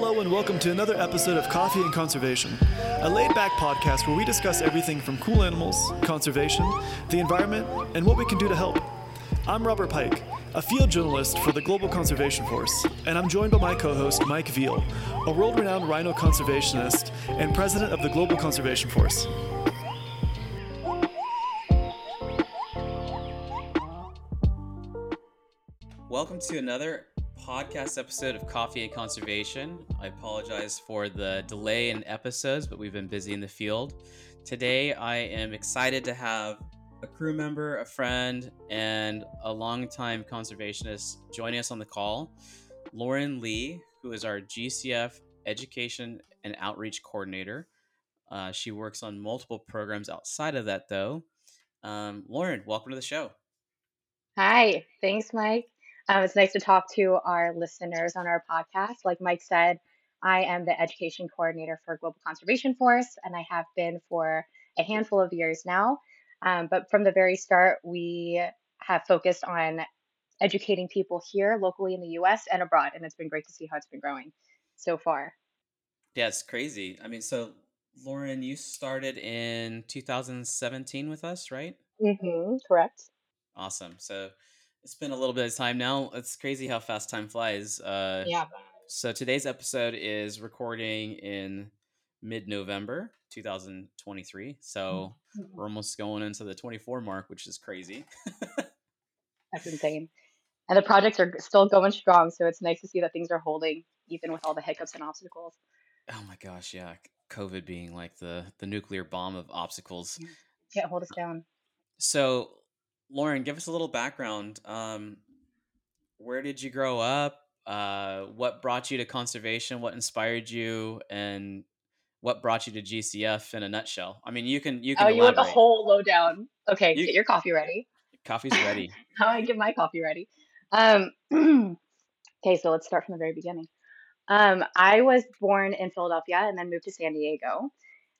Hello, and welcome to another episode of Coffee and Conservation, a laid back podcast where we discuss everything from cool animals, conservation, the environment, and what we can do to help. I'm Robert Pike, a field journalist for the Global Conservation Force, and I'm joined by my co host, Mike Veale, a world renowned rhino conservationist and president of the Global Conservation Force. Welcome to another podcast episode of Coffee and Conservation. I apologize for the delay in episodes, but we've been busy in the field. Today, I am excited to have a crew member, a friend, and a longtime conservationist joining us on the call. Lauren Lee, who is our GCF Education and Outreach Coordinator. Uh, she works on multiple programs outside of that, though. Um, Lauren, welcome to the show. Hi, thanks, Mike. Um, it's nice to talk to our listeners on our podcast. Like Mike said, I am the education coordinator for Global Conservation Force, and I have been for a handful of years now. Um, but from the very start, we have focused on educating people here locally in the US and abroad, and it's been great to see how it's been growing so far. Yeah, it's crazy. I mean, so Lauren, you started in 2017 with us, right? Mm-hmm, correct. Awesome. So it's been a little bit of time now. It's crazy how fast time flies. Uh, Yeah. So today's episode is recording in mid-November 2023. So Mhm. we're almost going into the 24 mark, which is crazy. That's insane. And the projects are still going strong, so it's nice to see that things are holding even with all the hiccups and obstacles. oh my gosh, yeah. COVID being like the the nuclear bomb of obstacles. Can't hold us down. So, Lauren, give us a little background. Um, where did you grow up? Uh, what brought you to conservation? What inspired you? And what brought you to GCF in a nutshell? I mean, you can you can Oh, you want the elaborate. whole lowdown? Okay, You- get your coffee ready. Coffee's ready. How do I get my coffee ready? Um, okay, so let's start from the very beginning. Um, I was born in Philadelphia and then moved to San Diego.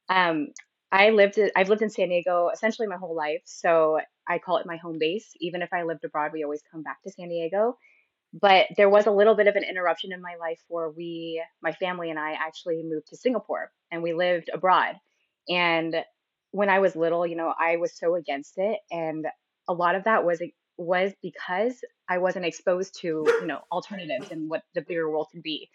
Um, I lived I've lived in San Diego essentially my whole life, so I call it my home base. Even if I lived abroad, we always come back to San Diego. But there was a little bit of an interruption in my life where we, my family and I, actually moved to Singapore and we lived abroad. And when I was little, you know, I was so against it, and a lot of that was was because I wasn't exposed to, you know, alternatives and what the bigger world could be.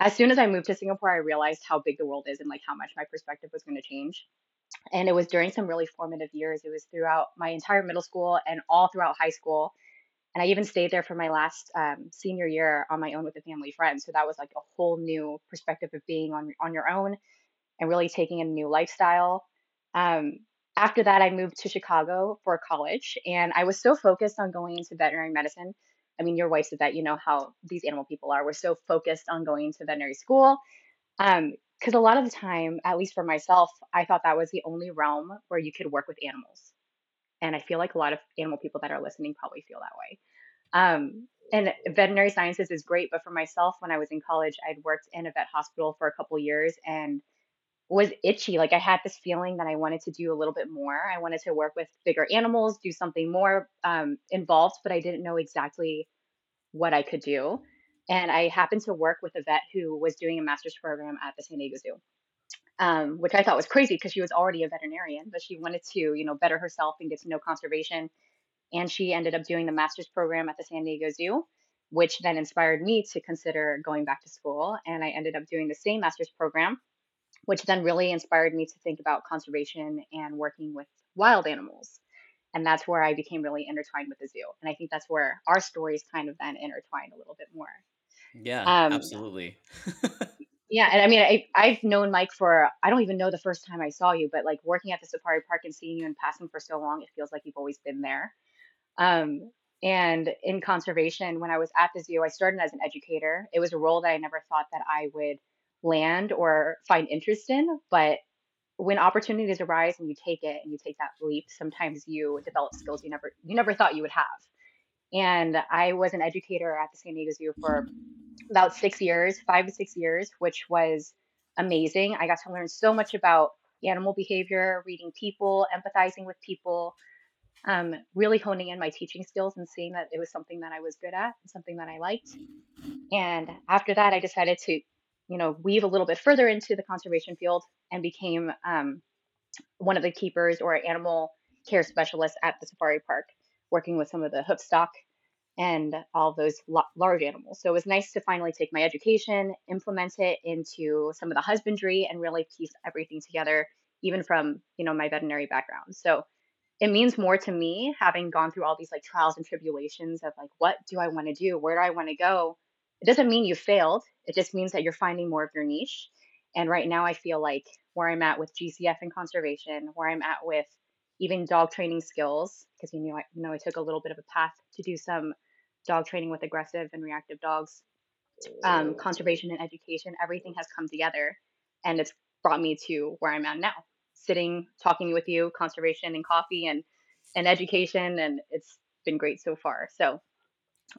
As soon as I moved to Singapore, I realized how big the world is and like how much my perspective was going to change. And it was during some really formative years. It was throughout my entire middle school and all throughout high school. And I even stayed there for my last um, senior year on my own with a family friend. So that was like a whole new perspective of being on on your own and really taking a new lifestyle. Um, after that, I moved to Chicago for college, and I was so focused on going into veterinary medicine. I mean, your wife's a vet, you know how these animal people are. We're so focused on going to veterinary school. Because a lot of the time, at least for myself, I thought that was the only realm where you could work with animals. And I feel like a lot of animal people that are listening probably feel that way. Um, and veterinary sciences is great, but for myself, when I was in college, I'd worked in a vet hospital for a couple years and was itchy. Like I had this feeling that I wanted to do a little bit more. I wanted to work with bigger animals, do something more um, involved, but I didn't know exactly what I could do. And I happened to work with a vet who was doing a master's program at the San Diego Zoo, um, which I thought was crazy because she was already a veterinarian, but she wanted to, you know, better herself and get to know conservation. And she ended up doing the master's program at the San Diego Zoo, which then inspired me to consider going back to school. And I ended up doing the same master's program which then really inspired me to think about conservation and working with wild animals. And that's where I became really intertwined with the zoo. And I think that's where our stories kind of then intertwined a little bit more. Yeah, Um, absolutely. Yeah, and I mean, I, I've known Mike for, I don't even know the first time I saw you, but like working at the safari park and seeing you in passing for so long, it feels like you've always been there. Um, and in conservation, when I was at the zoo, I started as an educator. It was a role that I never thought that I would land or find interest in, but when opportunities arise and you take it and you take that leap, sometimes you develop skills you never you never thought you would have. And I was an educator at the San Diego Zoo for about six years, five to six years, which was amazing. I got to learn so much about animal behavior, reading people, empathizing with people, um, really honing in my teaching skills and seeing that it was something that I was good at and something that I liked. And after that, I decided to you know, weave a little bit further into the conservation field and became um, one of the keepers or animal care specialists at the safari park, working with some of the hoofstock and all those large animals. So it was nice to finally take my education, implement it into some of the husbandry, and really piece everything together, even from you know my veterinary background. So it means more to me having gone through all these like trials and tribulations of like what do I want to do, where do I want to go. It doesn't mean you failed. It just means that you're finding more of your niche. And right now, I feel like where I'm at with GCF and conservation, where I'm at with even dog training skills, because you know I you know I took a little bit of a path to do some dog training with aggressive and reactive dogs, um, conservation and education, everything has come together and it's brought me to where I'm at now, sitting, talking with you, conservation and coffee and, and education. And it's been great so far. So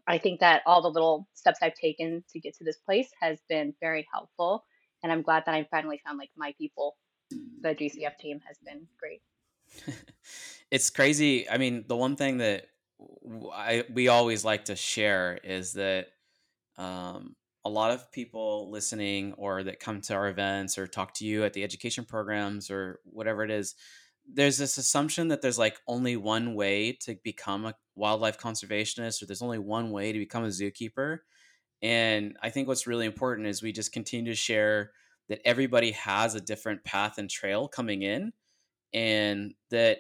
I think that all the little steps I've taken to get to this place has been very helpful. And I'm glad that I finally found like my people. The GCF team has been great. it's crazy. I mean, the one thing that I, we always like to share is that um, a lot of people listening or that come to our events or talk to you at the education programs or whatever it is there's this assumption that there's like only one way to become a wildlife conservationist or there's only one way to become a zookeeper and i think what's really important is we just continue to share that everybody has a different path and trail coming in and that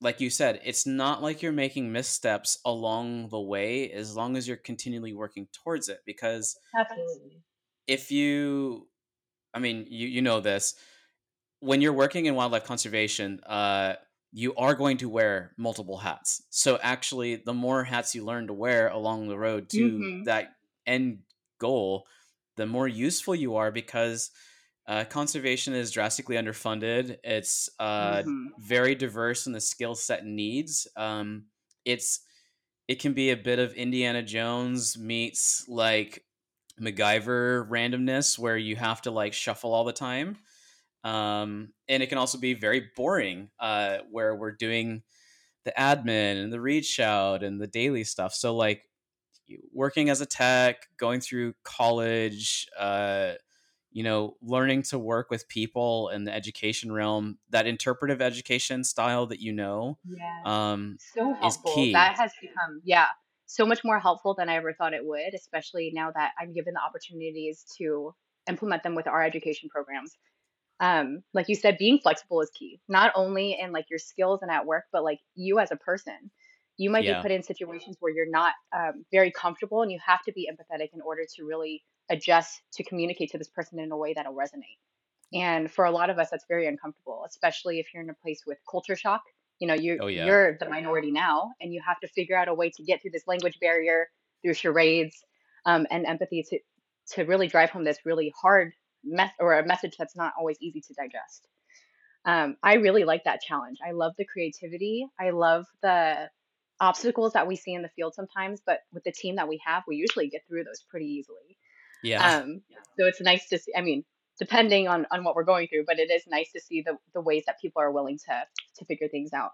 like you said, it's not like you're making missteps along the way as long as you're continually working towards it. Because Absolutely. if you, I mean, you, you know this, when you're working in wildlife conservation, uh, you are going to wear multiple hats. So actually, the more hats you learn to wear along the road to mm-hmm. that end goal, the more useful you are because uh, conservation is drastically underfunded. It's uh, mm-hmm. very diverse in the skill set needs. Um, it's it can be a bit of Indiana Jones meets like MacGyver randomness, where you have to like shuffle all the time. Um, and it can also be very boring, uh, where we're doing the admin and the reach out and the daily stuff. So like working as a tech, going through college, uh, you know, learning to work with people in the education realm, that interpretive education style that you know, yeah, um, so helpful. That has become, yeah, so much more helpful than I ever thought it would, especially now that I'm given the opportunities to implement them with our education programs. Um, like you said, being flexible is key, not only in like your skills and at work, but like you as a person. You might yeah. be put in situations where you're not um, very comfortable and you have to be empathetic in order to really adjust to communicate to this person in a way that'll resonate. And for a lot of us, that's very uncomfortable, especially if you're in a place with culture shock. You know, you, oh, yeah. you're the minority now, and you have to figure out a way to get through this language barrier through charades um, and empathy to to really drive home this really hard mess or a message that's not always easy to digest. Um, I really like that challenge. I love the creativity. I love the obstacles that we see in the field sometimes, but with the team that we have, we usually get through those pretty easily. Yeah. Um, so it's nice to see. I mean, depending on on what we're going through, but it is nice to see the the ways that people are willing to to figure things out.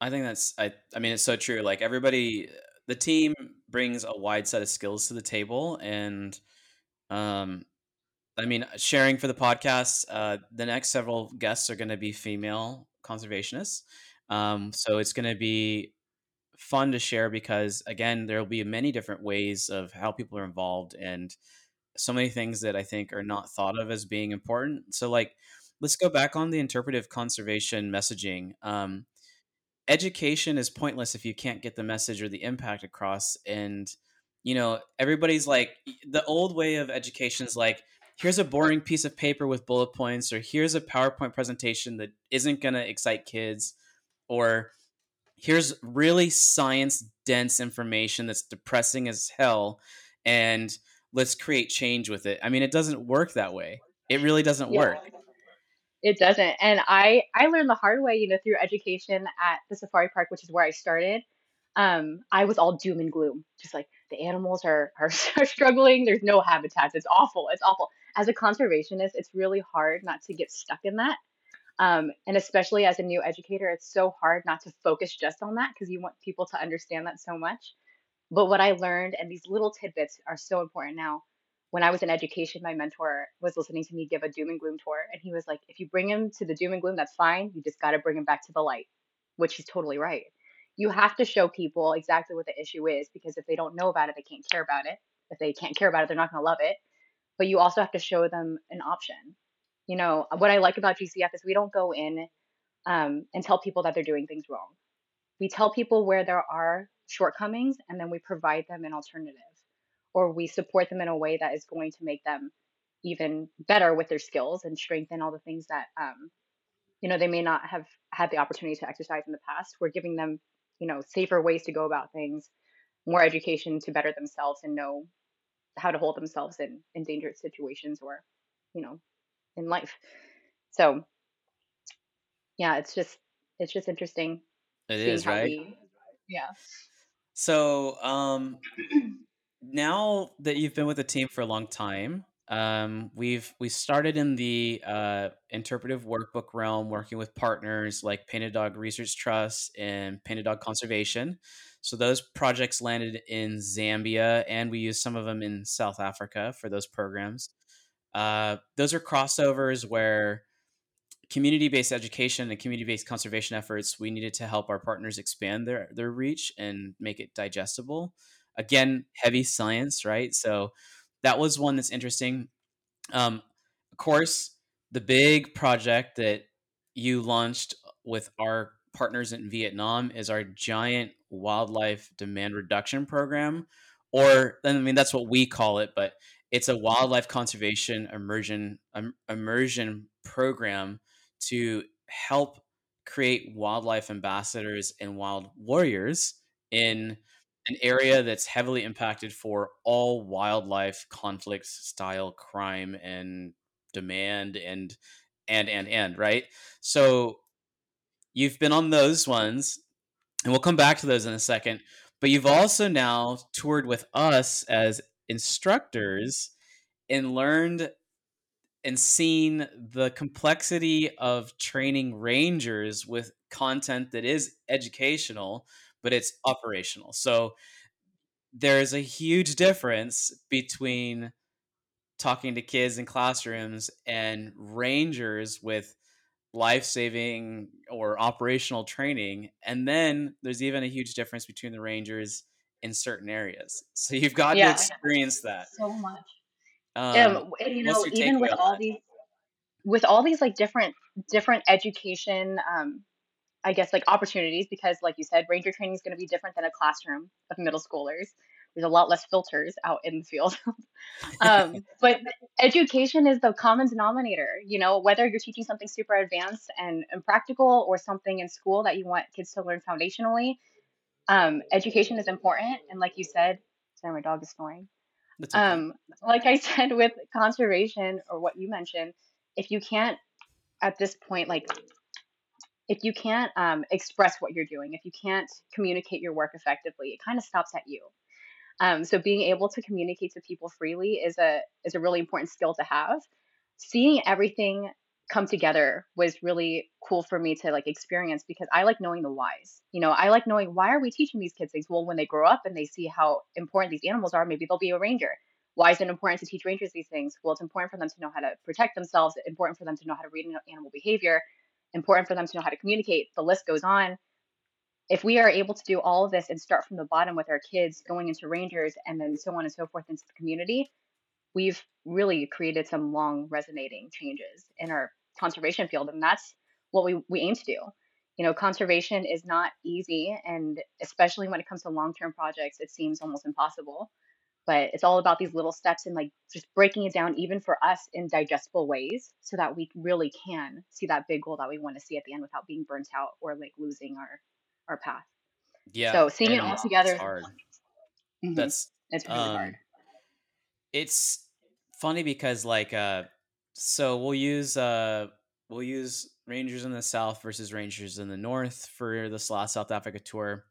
I think that's I I mean it's so true. Like everybody the team brings a wide set of skills to the table and um I mean sharing for the podcast uh the next several guests are going to be female conservationists. Um so it's going to be fun to share because again there will be many different ways of how people are involved and so many things that i think are not thought of as being important so like let's go back on the interpretive conservation messaging um, education is pointless if you can't get the message or the impact across and you know everybody's like the old way of education is like here's a boring piece of paper with bullet points or here's a powerpoint presentation that isn't going to excite kids or here's really science dense information that's depressing as hell and let's create change with it. I mean it doesn't work that way. It really doesn't yeah, work. It doesn't and i i learned the hard way you know through education at the safari park which is where i started um i was all doom and gloom just like the animals are, are are struggling there's no habitats it's awful it's awful as a conservationist it's really hard not to get stuck in that um, and especially as a new educator, it's so hard not to focus just on that because you want people to understand that so much. But what I learned, and these little tidbits are so important now, when I was in education, my mentor was listening to me give a doom and gloom tour, and he was like, "If you bring him to the doom and gloom, that's fine. You just got to bring him back to the light," which he's totally right. You have to show people exactly what the issue is because if they don't know about it, they can't care about it. If they can't care about it, they're not going to love it. But you also have to show them an option. You know, what I like about GCF is we don't go in um, and tell people that they're doing things wrong. We tell people where there are shortcomings and then we provide them an alternative or we support them in a way that is going to make them even better with their skills and strengthen all the things that um, you know they may not have had the opportunity to exercise in the past we're giving them you know safer ways to go about things more education to better themselves and know how to hold themselves in in dangerous situations or you know in life. So yeah it's just it's just interesting it is right? we, yeah. So um now that you've been with the team for a long time, um, we've we started in the uh, interpretive workbook realm, working with partners like Painted Dog Research Trust and Painted Dog Conservation. So those projects landed in Zambia, and we used some of them in South Africa for those programs. Uh, those are crossovers where community-based education and community-based conservation efforts we needed to help our partners expand their their reach and make it digestible. Again heavy science right? So that was one that's interesting. Um, of course the big project that you launched with our partners in vietnam is our giant wildlife demand reduction program or i mean that's what we call it but it's a wildlife conservation immersion um, immersion program to help create wildlife ambassadors and wild warriors in an area that's heavily impacted for all wildlife conflicts style crime and demand and and and and right? So you've been on those ones and we'll come back to those in a second but you've also now toured with us as instructors and learned and seen the complexity of training rangers with content that is educational but it's operational. So there's a huge difference between talking to kids in classrooms and rangers with life saving or operational training. And then there's even a huge difference between the rangers in certain areas. So you've got yeah, to experience that so much. Um, um you know, even with all that? these, with all these like different different education um, I guess like opportunities because like you said, ranger training is going to be different than a classroom of middle schoolers. There's a lot less filters out in the field. um, but education is the common denominator. You know, whether you're teaching something super advanced and, and practical or something in school that you want kids to learn foundationally, um, education is important. And like you said, sorry, my dog is snoring. Okay. Um, like I said with conservation or what you mentioned, if you can't at this point like if you can't um, express what you're doing, if you can't communicate your work effectively, it kind of stops at you. Um, so being able to communicate to people freely is a is a really important skill to have. Seeing everything come together was really cool for me to like experience because I like knowing the whys. You know, I like knowing why are we teaching these kids things? Well, when they grow up and they see how important these animals are, maybe they'll be a ranger. Why is it important to teach rangers these things? Well, it's important for them to know how to protect themselves, important for them to know how to read animal behavior, important for them to know how to communicate. The list goes on. If we are able to do all of this and start from the bottom with our kids going into rangers and then so on and so forth into the community, we've really created some long resonating changes in our conservation field. And that's what we, we aim to do. You know, conservation is not easy. And especially when it comes to long term projects, it seems almost impossible but it's all about these little steps and like just breaking it down even for us in digestible ways so that we really can see that big goal that we want to see at the end without being burnt out or like losing our our path yeah so seeing it all together hard mm-hmm. that's it's really um, hard it's funny because like uh so we'll use uh we'll use rangers in the south versus rangers in the north for the last south africa tour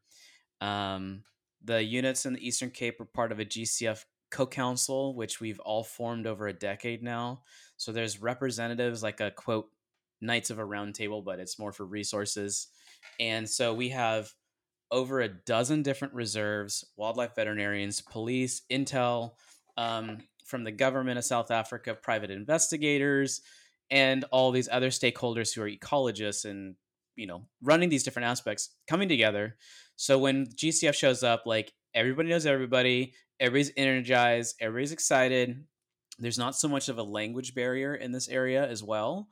um the units in the Eastern Cape are part of a GCF co council, which we've all formed over a decade now. So there's representatives, like a quote, Knights of a Round Table, but it's more for resources. And so we have over a dozen different reserves, wildlife veterinarians, police, intel, um, from the government of South Africa, private investigators, and all these other stakeholders who are ecologists and you know running these different aspects coming together. So when GCF shows up, like everybody knows everybody, everybody's energized, everybody's excited. There's not so much of a language barrier in this area as well.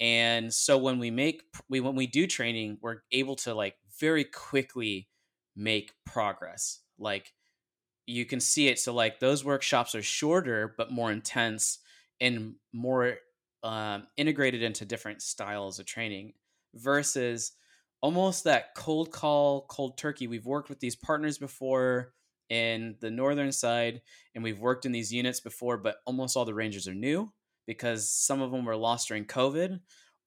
And so when we make we when we do training, we're able to like very quickly make progress. Like you can see it. So like those workshops are shorter but more intense and more um, integrated into different styles of training versus almost that cold call, cold turkey. We've worked with these partners before in the northern side and we've worked in these units before, but almost all the rangers are new because some of them were lost during COVID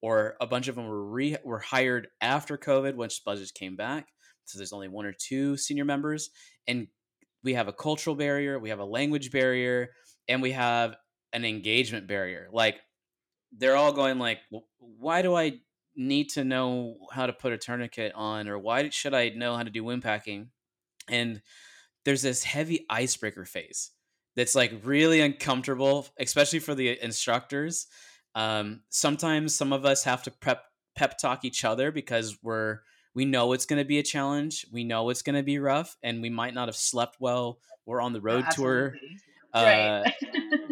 or a bunch of them were re- were hired after COVID once budgets came back. So there's only one or two senior members and we have a cultural barrier, we have a language barrier, and we have an engagement barrier. Like they're all going like, why do I need to know how to put a tourniquet on, or why should I know how to do wound packing? And there's this heavy icebreaker phase that's like really uncomfortable, especially for the instructors. Um, sometimes some of us have to prep pep talk each other because we're we know it's going to be a challenge. We know it's going to be rough, and we might not have slept well. We're on the road tour. Uh, right.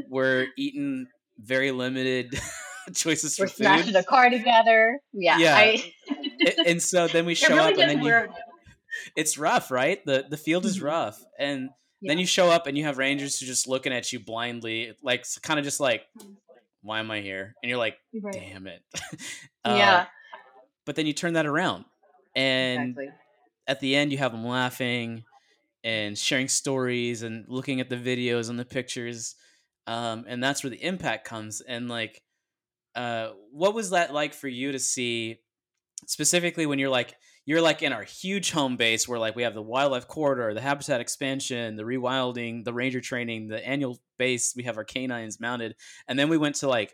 we're eating very limited choices we're for food. We're smashing a car together. Yeah. Yeah. I... and so then we show really up, and then you, it's rough, right? The the field is mm-hmm. rough, and yeah. then you show up, and you have rangers who are just looking at you blindly, like kind of just like, "Why am I here?" And you're like, right. "Damn it." uh, yeah. But then you turn that around and exactly. at the end you have them laughing and sharing stories and looking at the videos and the pictures um, and that's where the impact comes and like uh, what was that like for you to see specifically when you're like you're like in our huge home base where like we have the wildlife corridor the habitat expansion the rewilding the ranger training the annual base we have our canines mounted and then we went to like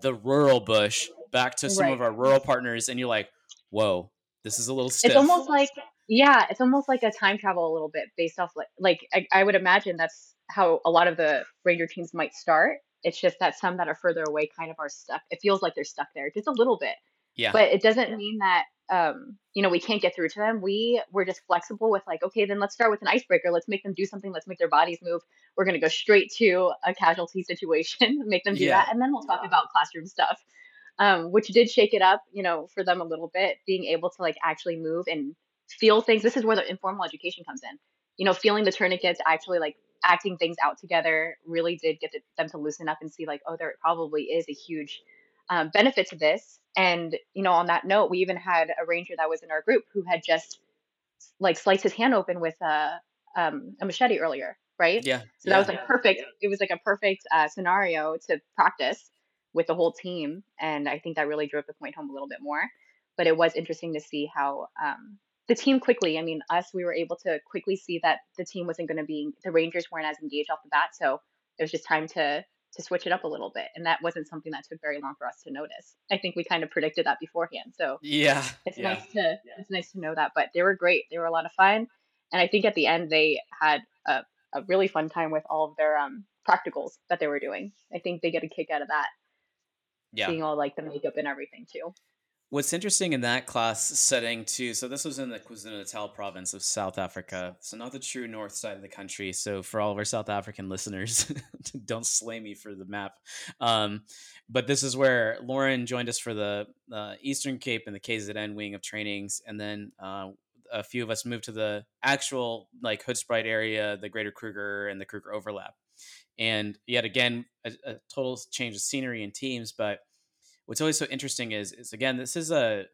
the rural bush back to some right. of our rural partners and you're like whoa this is a little stiff. It's almost like yeah, it's almost like a time travel a little bit based off like like I, I would imagine that's how a lot of the ranger teams might start. It's just that some that are further away kind of are stuck. It feels like they're stuck there just a little bit. Yeah. But it doesn't mean that um, you know, we can't get through to them. We we're just flexible with like, okay, then let's start with an icebreaker. Let's make them do something. Let's make their bodies move. We're gonna go straight to a casualty situation, make them do yeah. that, and then we'll talk about classroom stuff um, which did shake it up, you know, for them a little bit, being able to like actually move and feel things. This is where the informal education comes in. You know, feeling the tourniquets, actually like acting things out together really did get them to loosen up and see like, oh, there probably is a huge um, benefit to this. And, you know, on that note, we even had a ranger that was in our group who had just like sliced his hand open with a, um, a machete earlier. Right. Yeah. So yeah. that was like perfect. It was like a perfect uh, scenario to practice with the whole team. And I think that really drove the point home a little bit more. But it was interesting to see how um, the team quickly, I mean, us, we were able to quickly see that the team wasn't going to be, the Rangers weren't as engaged off the bat. So it was just time to to switch it up a little bit and that wasn't something that took very long for us to notice i think we kind of predicted that beforehand so yeah it's yeah. nice to it's nice to know that but they were great they were a lot of fun and i think at the end they had a, a really fun time with all of their um, practicals that they were doing i think they get a kick out of that yeah. seeing all like the makeup and everything too. What's interesting in that class setting too, so this was in the KwaZulu Natal province of South Africa, so not the true north side of the country. So for all of our South African listeners, don't slay me for the map. Um, but this is where Lauren joined us for the uh, Eastern Cape and the KZN wing of trainings, and then uh, a few of us moved to the actual like Hoedspruit area, the Greater Kruger and the Kruger overlap. And yet again, a, a total change of scenery and teams, but what's always so interesting is is again this is a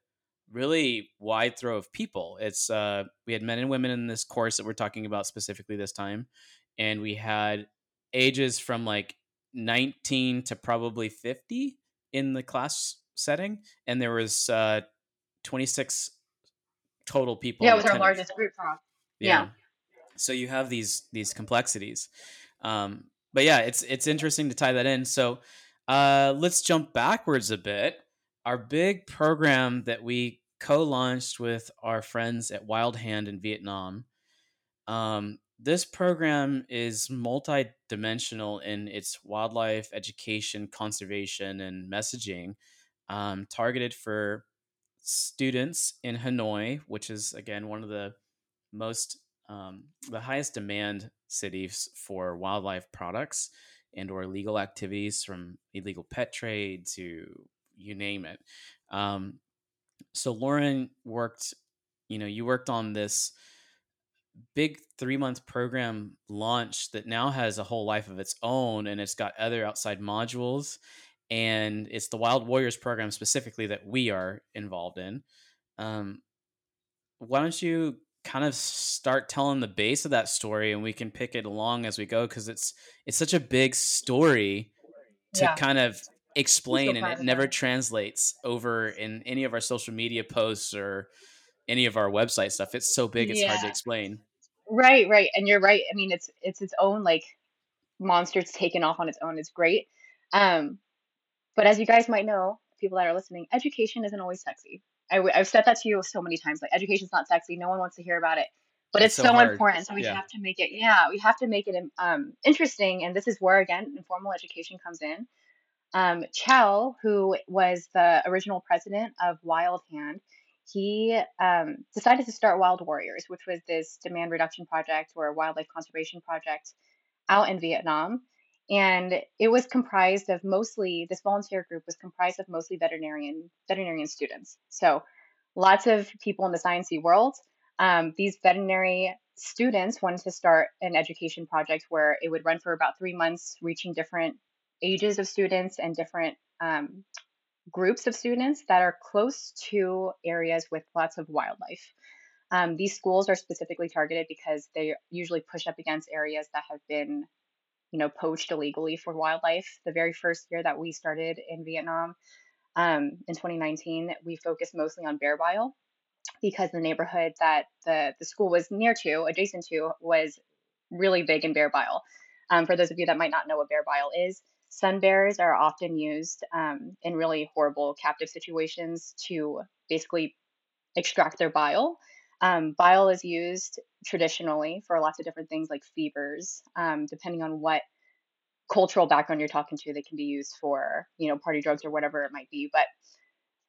really wide throw of people. It's uh we had men and women in this course that we're talking about specifically this time and we had ages from like 19 to probably 50 in the class setting and there was uh 26 total people yeah it was our largest group huh? yeah. yeah. So you have these these complexities. Um but yeah it's it's interesting to tie that in. So uh, let's jump backwards a bit. Our big program that we co launched with our friends at Wild Hand in Vietnam, um, this program is multi-dimensional in its wildlife education, conservation, and messaging, um, targeted for students in Hanoi, which is again one of the most um, the highest demand cities for wildlife products and or illegal activities from illegal pet trade to you name it. Um, so Lauren worked, you know, you worked on this big three month program launch that now has a whole life of its own and it's got other outside modules and it's the wild warriors program specifically that we are involved in um, why don't you kind of start telling the base of that story and we can pick it along as we go because it's it's such a big story to yeah. kind of explain and it never translates over in any of our social media posts or any of our website stuff. It's so big it's yeah. hard to explain. Right right and you're right i mean it's it's its own like monster it's taken off on its own it's great. Um but as you guys might know people that are listening education isn't always sexy I, have said that to you so many times. Like education's not sexy. No one wants to hear about it, but it's, it's so, so important. So we yeah. have to make it. Yeah, we have to make it um, interesting. And this is where again informal education comes in. Um, Chow, who was the original president of Wild Hand, he um, decided to start Wild Warriors, which was this demand reduction project or wildlife conservation project out in Vietnam and it was comprised of mostly this volunteer group was comprised of mostly veterinarian veterinarian students. So lots of people in the sciencey world. Um, these veterinary students wanted to start an education project where it would run for about three months reaching different ages of students and different um, groups of students that are close to areas with lots of wildlife. Um, these schools are specifically targeted because they usually push up against areas that have been you know, poached illegally for wildlife. The very first year that we started in Vietnam um, in 2019, we focused mostly on bear bile because the neighborhood that the, the school was near to, adjacent to, was really big in bear bile. Um, for those of you that might not know what bear bile is, sun bears are often used um, in really horrible captive situations to basically extract their bile um, bile is used traditionally for lots of different things like fevers, um, depending on what cultural background you're talking to. They can be used for, you know, party drugs or whatever it might be. But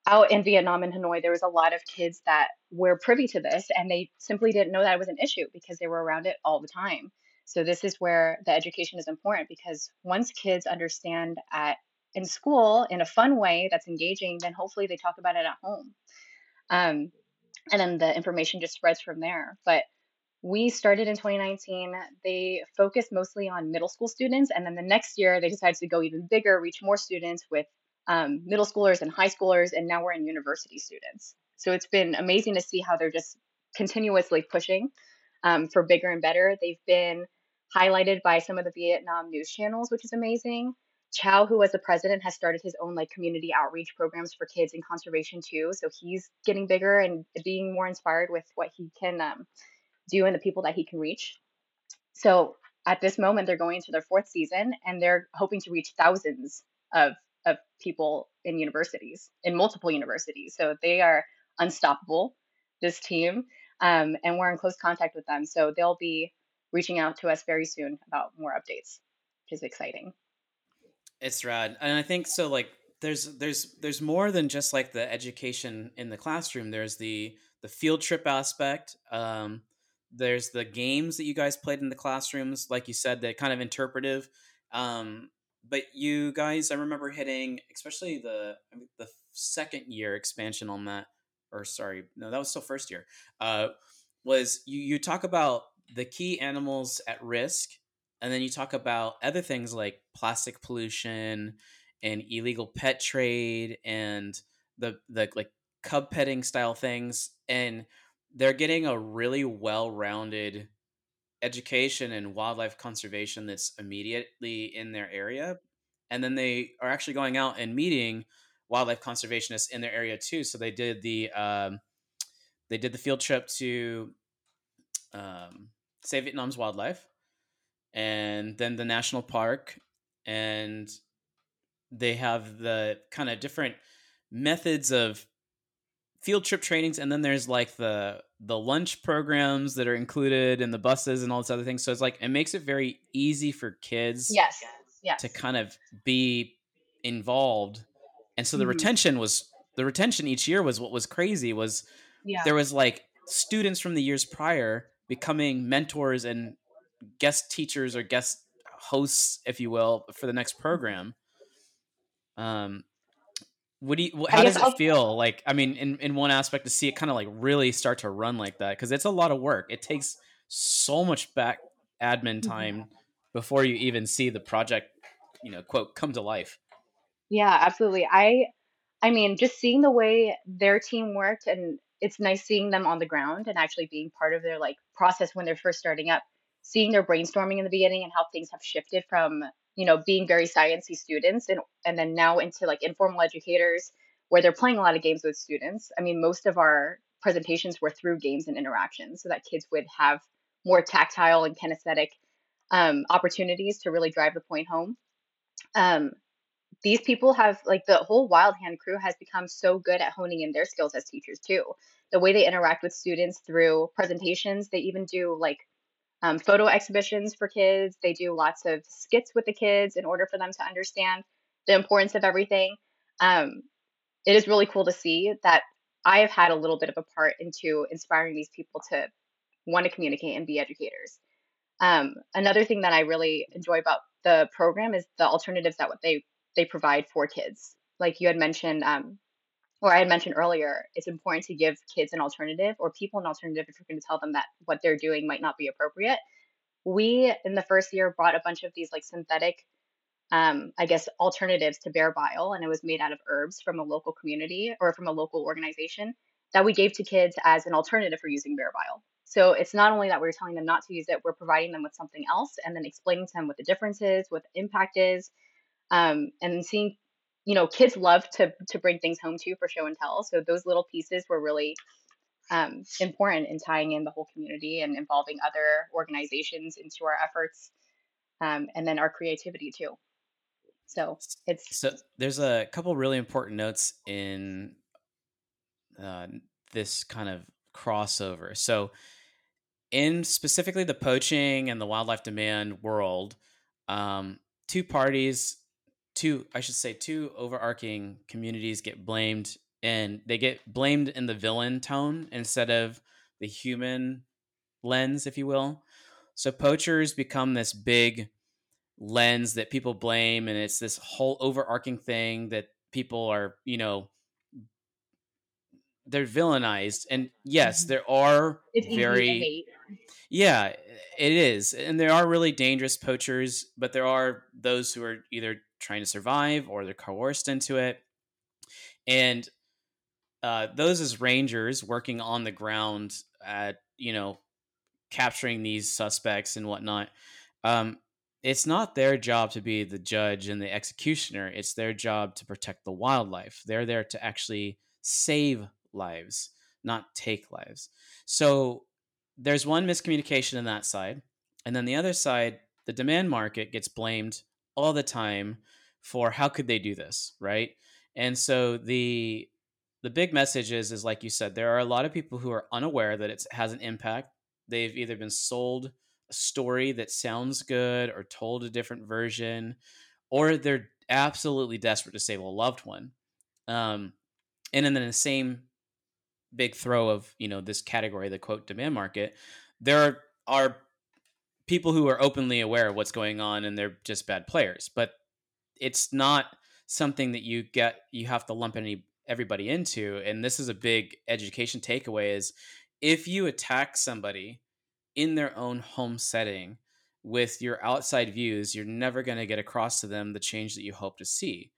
out in Vietnam and Hanoi, there was a lot of kids that were privy to this and they simply didn't know that it was an issue because they were around it all the time. So this is where the education is important because once kids understand at in school in a fun way that's engaging, then hopefully they talk about it at home. Um, and then the information just spreads from there. But we started in 2019. They focused mostly on middle school students, and then the next year they decided to go even bigger, reach more students with um, middle schoolers and high schoolers, and now we're in university students. So it's been amazing to see how they're just continuously pushing um, for bigger and better. They've been highlighted by some of the Vietnam news channels, which is amazing. Chow, who was the president, has started his own like community outreach programs for kids in conservation too. So he's getting bigger and being more inspired with what he can um, do and the people that he can reach. So at this moment, they're going into their fourth season and they're hoping to reach thousands of of people in universities, in multiple universities. So they are unstoppable. This team, um, and we're in close contact with them. So they'll be reaching out to us very soon about more updates, which is exciting. It's rad, and I think so. Like, there's there's there's more than just like the education in the classroom. There's the the field trip aspect. Um, there's the games that you guys played in the classrooms, like you said, that kind of interpretive. Um, but you guys, I remember hitting, especially the I mean, the second year expansion on that, or sorry, no, that was still first year. Uh, was you you talk about the key animals at risk and then you talk about other things like plastic pollution and illegal pet trade and the the like cub petting style things and they're getting a really well-rounded education in wildlife conservation that's immediately in their area. And then they are actually going out and meeting wildlife conservationists in their area too. So they did the um, they did the field trip to um, save vietnam's wildlife and then the national park and they have the kind of different methods of field trip trainings and then there's like the the lunch programs that are included in the buses and all this other things so it's like it makes it very easy for kids yes. Yes. to kind of be involved. And so the Mhm. retention was the retention each year was what was crazy was yeah. there was like students from the years prior becoming mentors and guest teachers or guest hosts if you will for the next program um what do you how does it feel like i mean in, in one aspect to see it kind of like really start to run like that because it's a lot of work it takes so much back admin Mhm. time before you even see the project you know quote come to life Yeah, absolutely. I I mean, just seeing the way their team worked and it's nice seeing them on the ground and actually being part of their like process when they're first starting up, seeing their brainstorming in the beginning and how things have shifted from, you know, being very sciencey students and and then now into like informal educators where they're playing a lot of games with students. I mean, most of our presentations were through games and interactions so that kids would have more tactile and kinesthetic um, opportunities to really drive the point home. Um, these people have like the whole wild hand crew has become so good at honing in their skills as teachers too the way they interact with students through presentations they even do like um, photo exhibitions for kids. They do lots of skits with the kids in order for them to understand the importance of everything. Um, it is really cool to see that i have had a little bit of a part into inspiring these people to want to communicate and be educators. Um, another thing that i really enjoy about the program is the alternatives that what they they provide for kids. Like you had mentioned, um, or I had mentioned earlier, it's important to give kids an alternative or people an alternative if you're going to tell them that what they're doing might not be appropriate. We, in the first year, brought a bunch of these like synthetic, um, I guess, alternatives to bear bile, and it was made out of herbs from a local community or from a local organization that we gave to kids as an alternative for using bear bile. So it's not only that we're telling them not to use it, we're providing them with something else and then explaining to them what the difference is, what the impact is, um, and seeing you know kids love to to bring things home to for show and tell so those little pieces were really um, important in tying in the whole community and involving other organizations into our efforts um, and then our creativity too so it's So there's a couple really important notes in uh, this kind of crossover. So in specifically the poaching and the wildlife demand world, um, two parties, two I should say two overarching communities get blamed, and they get blamed in the villain tone instead of the human lens, if you will. So poachers become this big lens that people blame and it's this whole overarching thing that people are you know they're villainized and yes Mhm. there are it's very hate yeah it is and there are really dangerous poachers but there are those who are either trying to survive or they're coerced into it. And uh, those as rangers working on the ground at you know capturing these suspects and whatnot um, it's not their job to be the judge and the executioner. It's their job to protect the wildlife. They're there to actually save lives not take lives. So there's one miscommunication in that side. And then the other side the demand market gets blamed all the time for how could they do this right? And so the the big message is is like you said there are a lot of people who are unaware that it has an impact. They've either been sold a story that sounds good or told a different version or they're absolutely desperate to save a loved one. Um, and then in the same big throw of you know this category the quote demand market there are, are people who are openly aware of what's going on and they're just bad players. But it's not something that you get you have to lump any everybody into and this is a big education takeaway is if you attack somebody in their own home setting with your outside views you're never going to get across to them the change that you hope to see.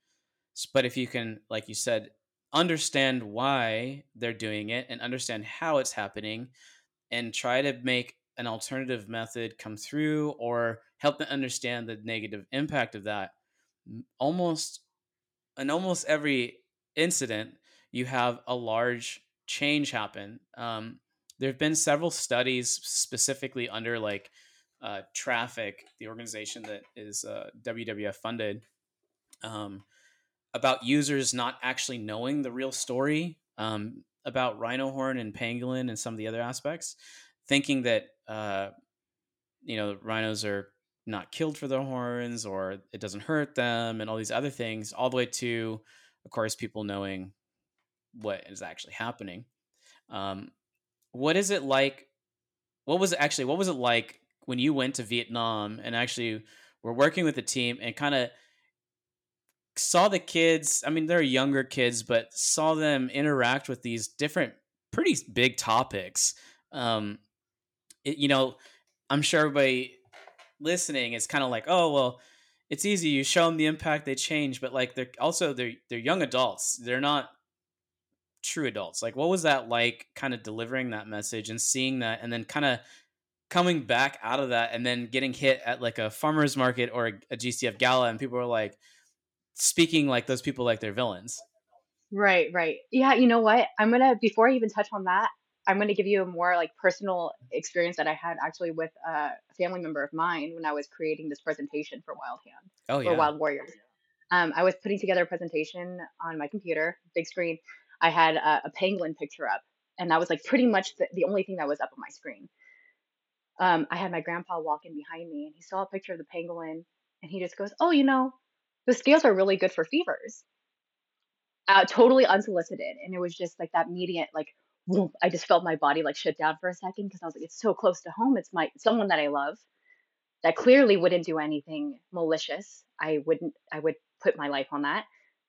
But if you can like you said understand why they're doing it and understand how it's happening and try to make an alternative method come through or help them understand the negative impact of that almost in almost every incident you have a large change happen. Um, there have been several studies specifically under like uh, traffic the organization that is uh, wwf funded um, about users not actually knowing the real story um, about rhino horn and pangolin and some of the other aspects, thinking that uh, you know rhinos are not killed for their horns or it doesn't hurt them and all these other things, all the way to, of course, people knowing what is actually happening. Um, what is it like? What was it actually? What was it like when you went to Vietnam and actually were working with the team and kind of saw the kids? I mean, they're younger kids, but saw them interact with these different, pretty big topics. Um, it, you know, I'm sure everybody listening is kind of like, oh well, it's easy. You show them the impact, they change. But like they're also they're they're young adults. They're not true adults. Like what was that like? Kind of delivering that message and seeing that, and then kind of coming back out of that, and then getting hit at like a farmers market or a, a GCF gala, and people are like speaking like those people like they're villains. Right, right. Yeah, you know what? I'm gonna before I even touch on that, I'm going to give you a more like personal experience that I had actually with a family member of mine when I was creating this presentation for Wild Hand Oh or. Wild Warriors. Um, I was putting together a presentation on my computer, big screen. I had a, a pangolin picture up, and that was like pretty much the, the only thing that was up on my screen. Um, I had my grandpa walk in behind me, and he saw a picture of the pangolin, and he just goes, "Oh, you know, the scales are really good for fevers." Uh, totally unsolicited, and it was just like that immediate like whoom, I just felt my body like shut down for a second because I was like, it's so close to home. It's my someone that I love that clearly wouldn't do anything malicious. I wouldn't. I would put my life on that,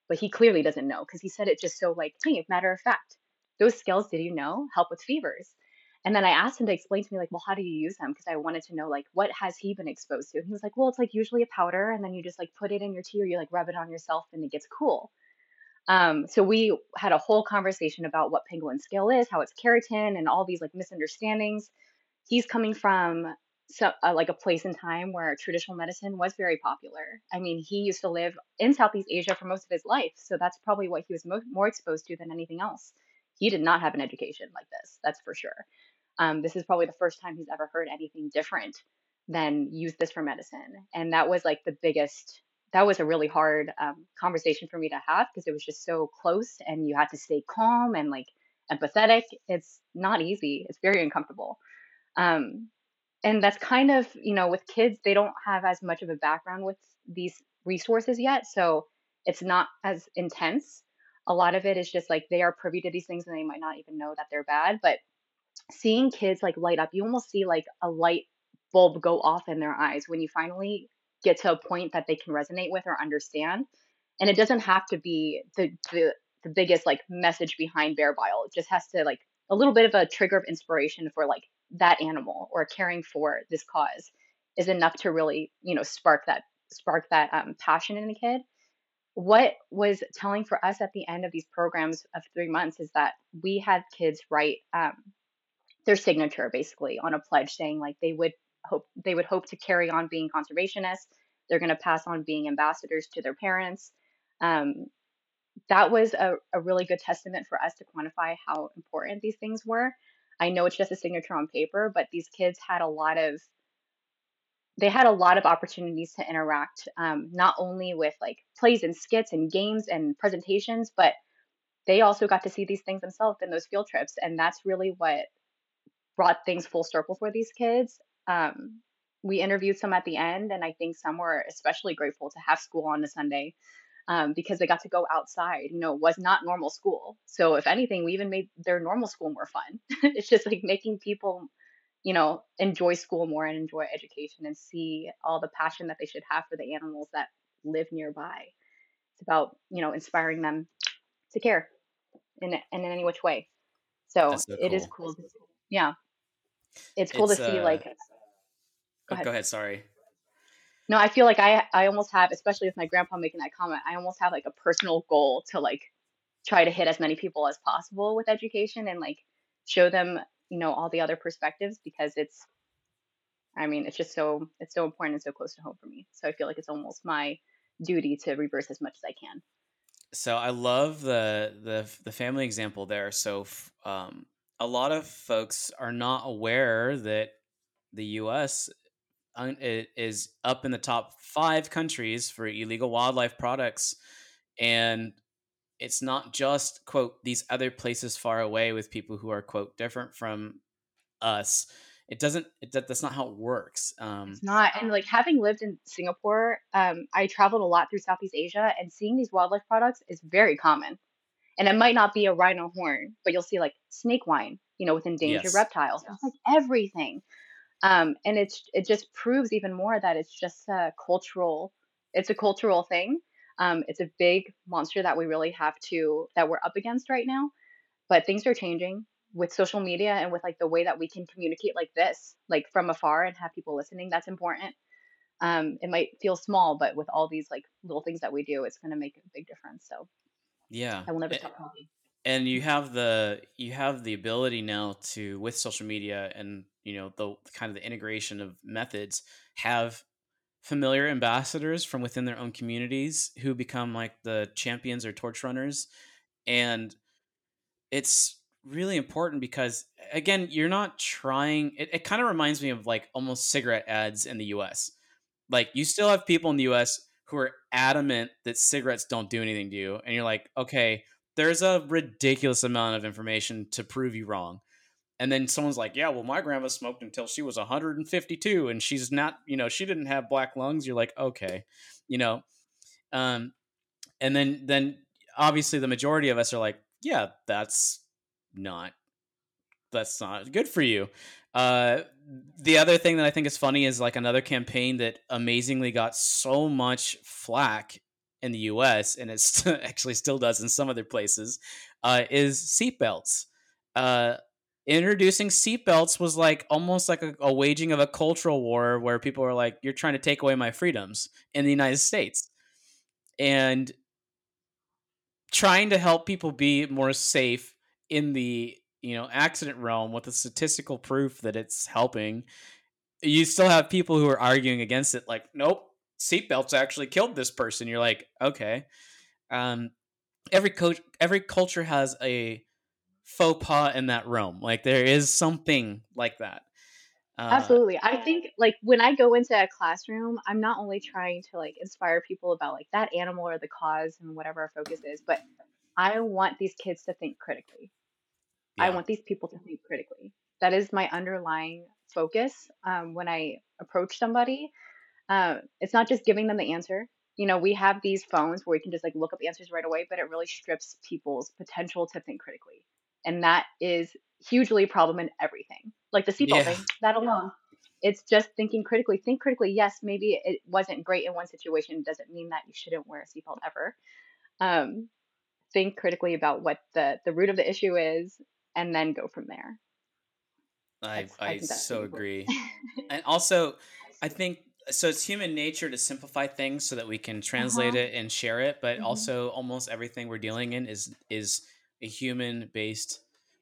but he clearly doesn't know because he said it just so like, hey, matter of fact, those skills, did you know, help with fevers. And then I asked him to explain to me like, well, how do you use them? Because I wanted to know like what has he been exposed to. And he was like, well, it's like usually a powder, and then you just like put it in your tea or you like rub it on yourself, and it gets cool. Um, so we had a whole conversation about what pangolin scale is, how it's keratin, and all these like misunderstandings. He's coming from so uh, like a place in time where traditional medicine was very popular. I mean, he used to live in Southeast Asia for most of his life, so that's probably what he was mo- more exposed to than anything else. He did not have an education like this, that's for sure. Um, this is probably the first time he's ever heard anything different than use this for medicine, and that was like the biggest that was a really hard um, conversation for me to have because it was just so close and you had to stay calm and like empathetic. It's not easy. It's very uncomfortable. Um, and that's kind of, you know, with kids, they don't have as much of a background with these resources yet. So it's not as intense. A lot of it is just like they are privy to these things and they might not even know that they're bad. But seeing kids like light up, you almost see like a light bulb go off in their eyes when you finally get to a point that they can resonate with or understand. And it doesn't have to be the the, the biggest like message behind bear bile. It just has to like a little bit of a trigger of inspiration for like that animal or caring for this cause is enough to really you know spark that spark that um, passion in a kid. What was telling for us at the end of these programs of three months is that we had kids write um, their signature basically on a pledge saying like they would hope they would hope to carry on being conservationists. They're going to pass on being ambassadors to their parents. Um, that was a, a really good testament for us to quantify how important these things were. I know it's just a signature on paper, but these kids had a lot of they had a lot of opportunities to interact, um, not only with like plays and skits and games and presentations, but they also got to see these things themselves in those field trips, and that's really what brought things full circle for these kids. Um, we interviewed some at the end, and I think some were especially grateful to have school on a Sunday um, because they got to go outside. You know, it was not normal school. So if anything, we even made their normal school more fun. it's just like making people, you know, enjoy school more and enjoy education and see all the passion that they should have for the animals that live nearby. It's about you know inspiring them to care in in any which way. So, so it is cool. cool. To, yeah, it's cool It's to see uh like. Oh, Go ahead. go ahead, sorry. No, I feel like I I almost have, especially with my grandpa making that comment, I almost have like a personal goal to like try to hit as many people as possible with education and like show them, you know, all the other perspectives because it's I mean, it's just so it's so important and so close to home for me. So I feel like it's almost my duty to reverse as much as I can. So I love the the the family example there. So f- um, a lot of folks are not aware that the U.S. un- i- is up in the top five countries for illegal wildlife products, and it's not just quote these other places far away with people who are quote different from us it doesn't it, that, that's not how it works um It's not. And like having lived in Singapore, um, I traveled a lot through Southeast Asia and seeing these wildlife products is very common. And it might not be a rhino horn, but you'll see like snake wine, you know, with endangered yes reptiles. It's like everything. Um, and it's it just proves even more that it's just a cultural it's a cultural thing. Um, it's a big monster that we really have to that we're up against right now. But things are changing with social media and with like the way that we can communicate like this, like from afar and have people listening. That's important. Um, it might feel small, but with all these like little things that we do, it's going to make a big difference. So yeah I will never stop talking. and you have the you have the ability now to with social media and you know the kind of the integration of methods have familiar ambassadors from within their own communities who become like the champions or torch runners. And it's really important because again you're not trying it, it kind of reminds me of like almost cigarette ads in the us like you still have people in the us who are adamant that cigarettes don't do anything to you and you're like okay there's a ridiculous amount of information to prove you wrong and then someone's like yeah well my grandma smoked until she was 152 and she's not you know she didn't have black lungs. You're like okay you know? Um and then then obviously the majority of us are like yeah that's not that's not good for you. Uh the other thing that i think is funny is like another campaign that amazingly got so much flack in the us and it actually still does in some other places uh is seatbelts. Uh introducing seatbelts was like almost like a, a waging of a cultural war where people are like you're trying to take away my freedoms in the united states. And trying to help people be more safe in the you know accident realm with the statistical proof that it's helping you still have people who are arguing against it like nope seatbelts actually killed this person. You're like okay. Um every coach every culture has a faux pas in that realm like there is something like that uh Absolutely. I think like when I go into a classroom, I'm not only trying to like inspire people about like that animal or the cause and whatever our focus is, but I want these kids to think critically. I want these people to think critically. That is my underlying focus um, when I approach somebody. Uh, it's not just giving them the answer. You know, we have these phones where we can just like look up answers right away, but it really strips people's potential to think critically. And that is hugely a problem in everything. Like the seatbelt yeah thing, that alone. It's just thinking critically. Think critically. Yes, maybe it wasn't great in one situation. Doesn't mean that you shouldn't wear a seatbelt ever. Um, think critically about what the the root of the issue is, and then go from there. i That's I i so agree and also i think so it's human nature to simplify things so that we can translate uh-huh. it and share it but hmm also almost everything we're dealing in is is a human based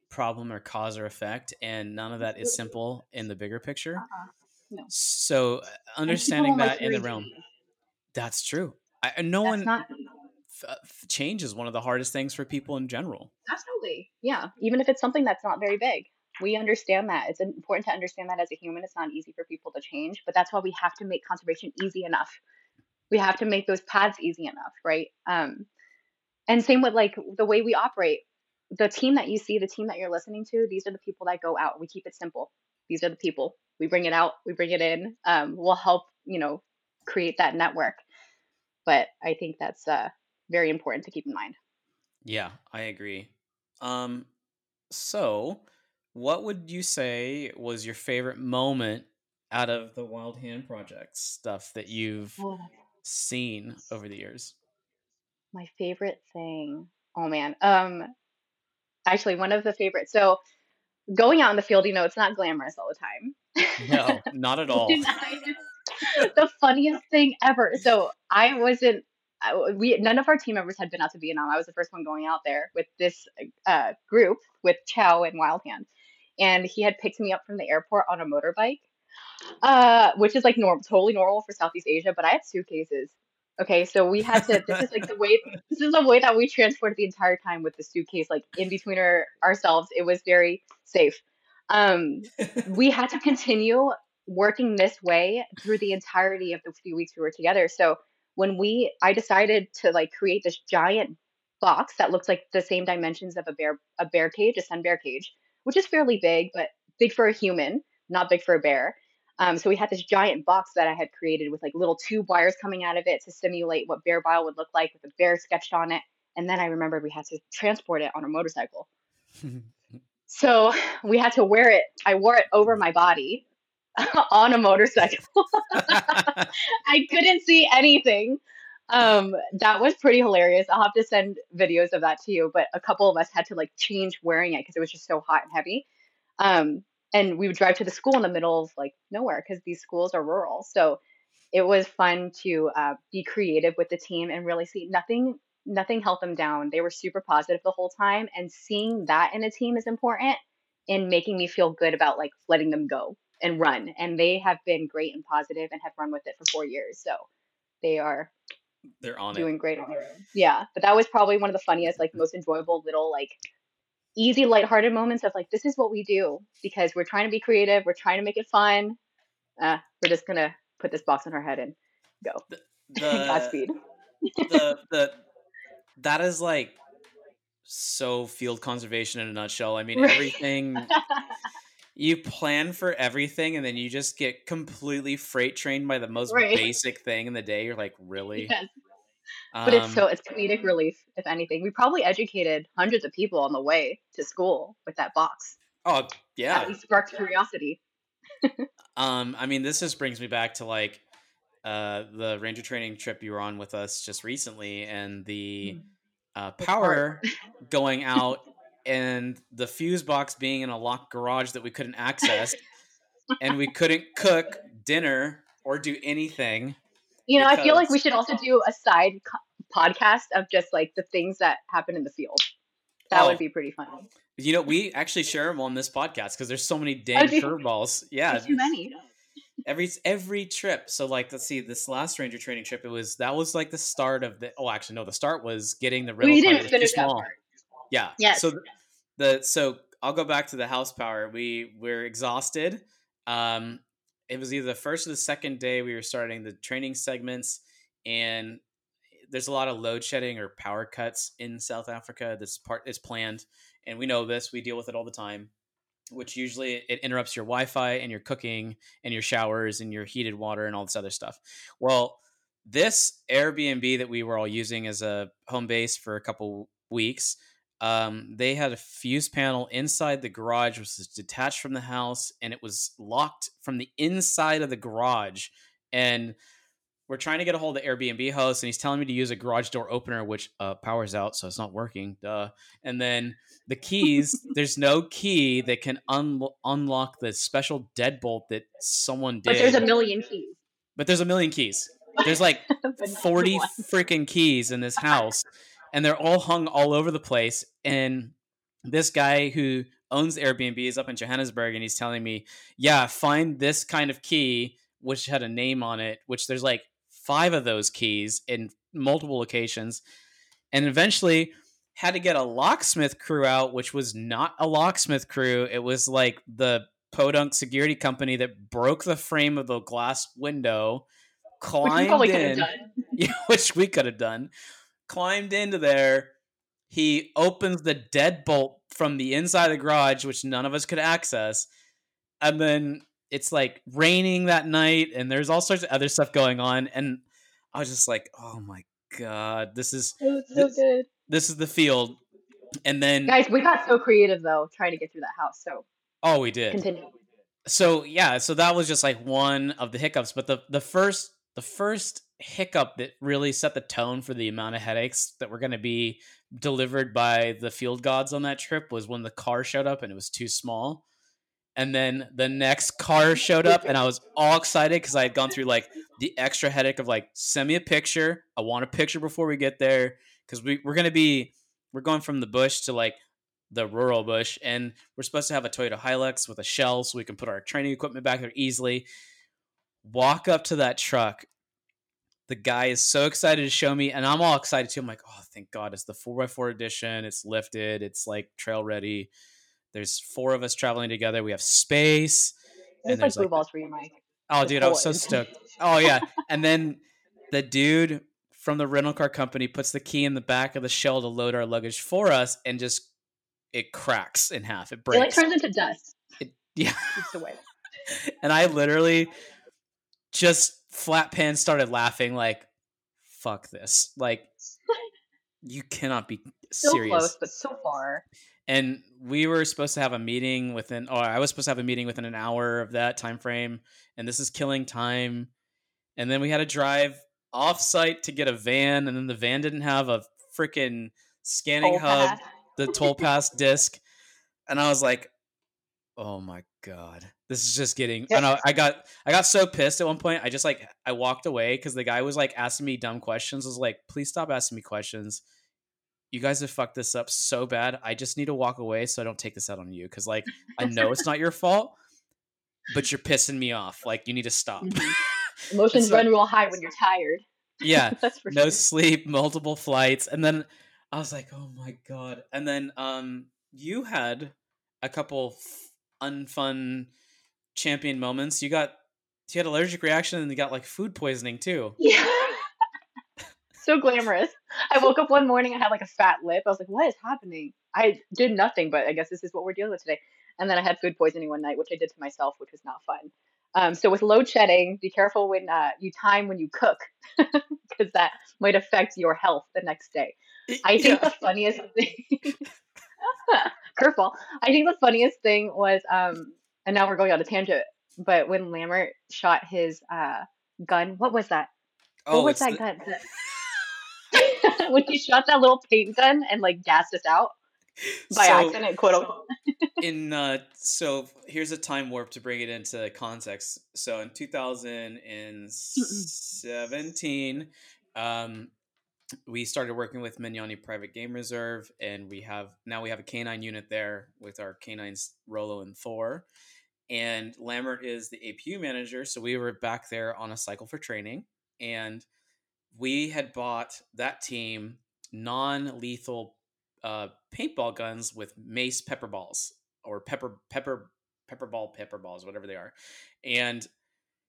problem or cause or effect and none of that is simple in the bigger picture Uh-uh. No. so uh, understanding don't like that in the realm, that's true I, no That's one not f- change is one of the hardest things for people in general absolutely. Yeah. Even if it's something that's not very big. We understand that. It's important to understand that as a human, it's not easy for people to change, but that's why we have to make conservation easy enough. We have to make those paths easy enough, right? Um, and same with like the way we operate. The team that you see, the team that you're listening to, these are the people that go out. We keep it simple. These are the people. We bring it out, we bring it in. Um, we'll help, you know, create that network. But I think that's uh, very important to keep in mind. yeah i agree um so what would you say was your favorite moment out of the wild hand project stuff that you've Oh, seen over the years my favorite thing. Oh man. Um, actually, one of the favorites. So going out in the field, you know, it's not glamorous all the time. no not at all the funniest thing ever. So I wasn't. I- We none of our team members had been out to Vietnam. I was the first one going out there with this uh, group with Chow and Wild Hand, and he had picked me up from the airport on a motorbike, uh, which is like normal, totally normal for Southeast Asia. But I had suitcases. Okay, so we had to. This is like the way. This is the way that we transported the entire time with the suitcase, like in between our, ourselves. It was very safe. Um, we had to continue working this way through the entirety of the few weeks we were together. So when we, I decided to like create this giant box that looks like the same dimensions of a bear a bear cage, a sun bear cage, which is fairly big, but big for a human, not big for a bear. Um, so we had this giant box that I had created with like little tube wires coming out of it to simulate what bear bile would look like with a bear sketched on it. And then I remembered we had to transport it on a motorcycle. so we had to wear it. I wore it over my body on a motorcycle. I couldn't see anything. Um, that was pretty hilarious. I'll have to send videos of that to you. But a couple of us had to like change wearing it because it was just so hot and heavy. Um, and we would drive to the school in the middle of like nowhere because these schools are rural. So it was fun to uh, be creative with the team and really see nothing nothing held them down. They were super positive the whole time, and seeing that in a team is important in making me feel good about like letting them go and run. And they have been great and positive and have run with it for four years. So they are they're on doing it. great on their own. Yeah, but that was probably one of the funniest, like most enjoyable little like easy, lighthearted moments of like this is what we do because we're trying to be creative, we're trying to make it fun. Uh, we're just gonna put this box on her head and go. The Godspeed. the the that is like so field conservation in a nutshell. I mean, everything you plan for everything and then you just get completely freight trained by the most Right. basic thing in the day. You're like, really? yes. But it's Um, so it's comedic relief, if anything. We probably educated hundreds of people on the way to school with that box. oh yeah. At sparked curiosity. Um, I mean, this just brings me back to like uh, the ranger training trip you were on with us just recently, and the uh, The power going out, and the fuse box being in a locked garage that we couldn't access, and we couldn't cook dinner or do anything. You know, I feel like we should also do a side co- podcast of just like the things that happen in the field. That Oh. would be pretty fun. You know, we actually share them on this podcast because there's so many dang do you? curveballs. Yeah, too many. every every trip so like let's see this last ranger training trip it was that was like the start of the oh actually no the start was getting the rental We didn't that was too finish that part. yeah Yes. so th- the so i'll go back to the house power we were exhausted um it was either the first or the second day we were starting the training segments and there's a lot of load shedding or power cuts in south africa this part is planned and we know this we deal with it all the time which usually it interrupts your Wi-Fi and your cooking and your showers and your heated water and all this other stuff. Well, this Airbnb that we were all using as a home base for a couple weeks, um, they had a fuse panel inside the garage, which was detached from the house, and it was locked from the inside of the garage. And we're trying to get a hold of the Airbnb host, and he's telling me to use a garage door opener, which uh, power's out, so it's not working. Duh. And then the keys, there's no key that can un- unlock the special deadbolt that someone did. But there's a million keys. But there's a million keys. There's like 40 freaking keys in this house, and they're all hung all over the place. And this guy who owns Airbnb is up in Johannesburg, and he's telling me, "Yeah, find this kind of key, which had a name on it. Which there's like five of those keys in multiple locations." And eventually, had to get a locksmith crew out, which was not a locksmith crew. It was like the podunk security company that broke the frame of the glass window, climbed have in, yeah, which we could have done. Climbed into there. He opens the deadbolt from the inside of the garage, which none of us could access. And then it's like raining that night, and there's all sorts of other stuff going on. And I was just like, oh my God, this is so This- good. this is the field. And then Guys, we got so creative though, trying to get through that house. So oh, we did. continue. so yeah so that was just like one of the hiccups but the the first the first hiccup that really set the tone for the amount of headaches that were going to be delivered by the field gods on that trip was when the car showed up and it was too small and then the next car showed up and i was all excited because i had gone through like the extra headache of like send me a picture i want a picture before we get there because we, we're going to be we're going from the bush to like the rural bush and we're supposed to have a Toyota Hilux with a shell so we can put our training equipment back there easily. Walk up to that truck. The guy is so excited to show me, and I'm all excited too. I'm like, oh, thank God, it's the 4x4 edition. It's lifted, it's like trail ready. There's four of us traveling together. We have space. It was like there's, blue like, balls for you, Mike. Oh, The dude, I was so inside. stoked. Oh, yeah. And then the dude from the rental car company puts the key in the back of the shell to load our luggage for us, and just it cracks in half. It breaks. It like turns into dust. It, yeah. It's the way. and I literally just flat pan started laughing like, "Fuck this!" Like, you cannot be So serious. close, but so far. and we were supposed to have a meeting within or i was supposed to have a meeting within an hour of that time frame and this is killing time and then we had to drive off site to get a van and then the van didn't have a freaking scanning Toll hub path. the toll pass disc and i was like oh my god this is just getting I, know, I got i got so pissed at one point i just like i walked away because the guy was like asking me dumb questions I was like please stop asking me questions you guys have fucked this up so bad. I just need to walk away so I don't take this out on you. Because like I know it's not your fault, but you're pissing me off. Like you need to stop. Mhm. Emotions run real high when you're tired. yeah, That's for no sure. sleep, multiple flights, and then I was like, oh my god. And then um, you had a couple unfun champion moments. You got you had allergic reaction and you got like food poisoning too. Yeah. so glamorous. I woke up one morning, I had like a fat lip. I was like, what is happening? I did nothing, but I guess this is what we're dealing with today. And then I had food poisoning one night, which I did to myself, which was not fun. Um, so with load shedding, be careful when uh, you time when you cook, because that might affect your health the next day. I think the funniest thing, curveball. I think the funniest thing was, um, and now we're going on a tangent, but when Lambert shot his uh, gun, what was that? oh, what was that the- gun? when he shot that little paint gun and like gassed us out by So- accident, quote unquote. in uh so here's a time warp to bring it into context so in 2017 um we started working with Mignani Private Game Reserve, and we have now we have a canine unit there with our canines Rolo and Thor. And Lambert is the APU manager, so we were back there on a cycle for training, and we had bought that team non-lethal uh, paintball guns with mace pepper balls or pepper pepper pepper ball pepper balls whatever they are and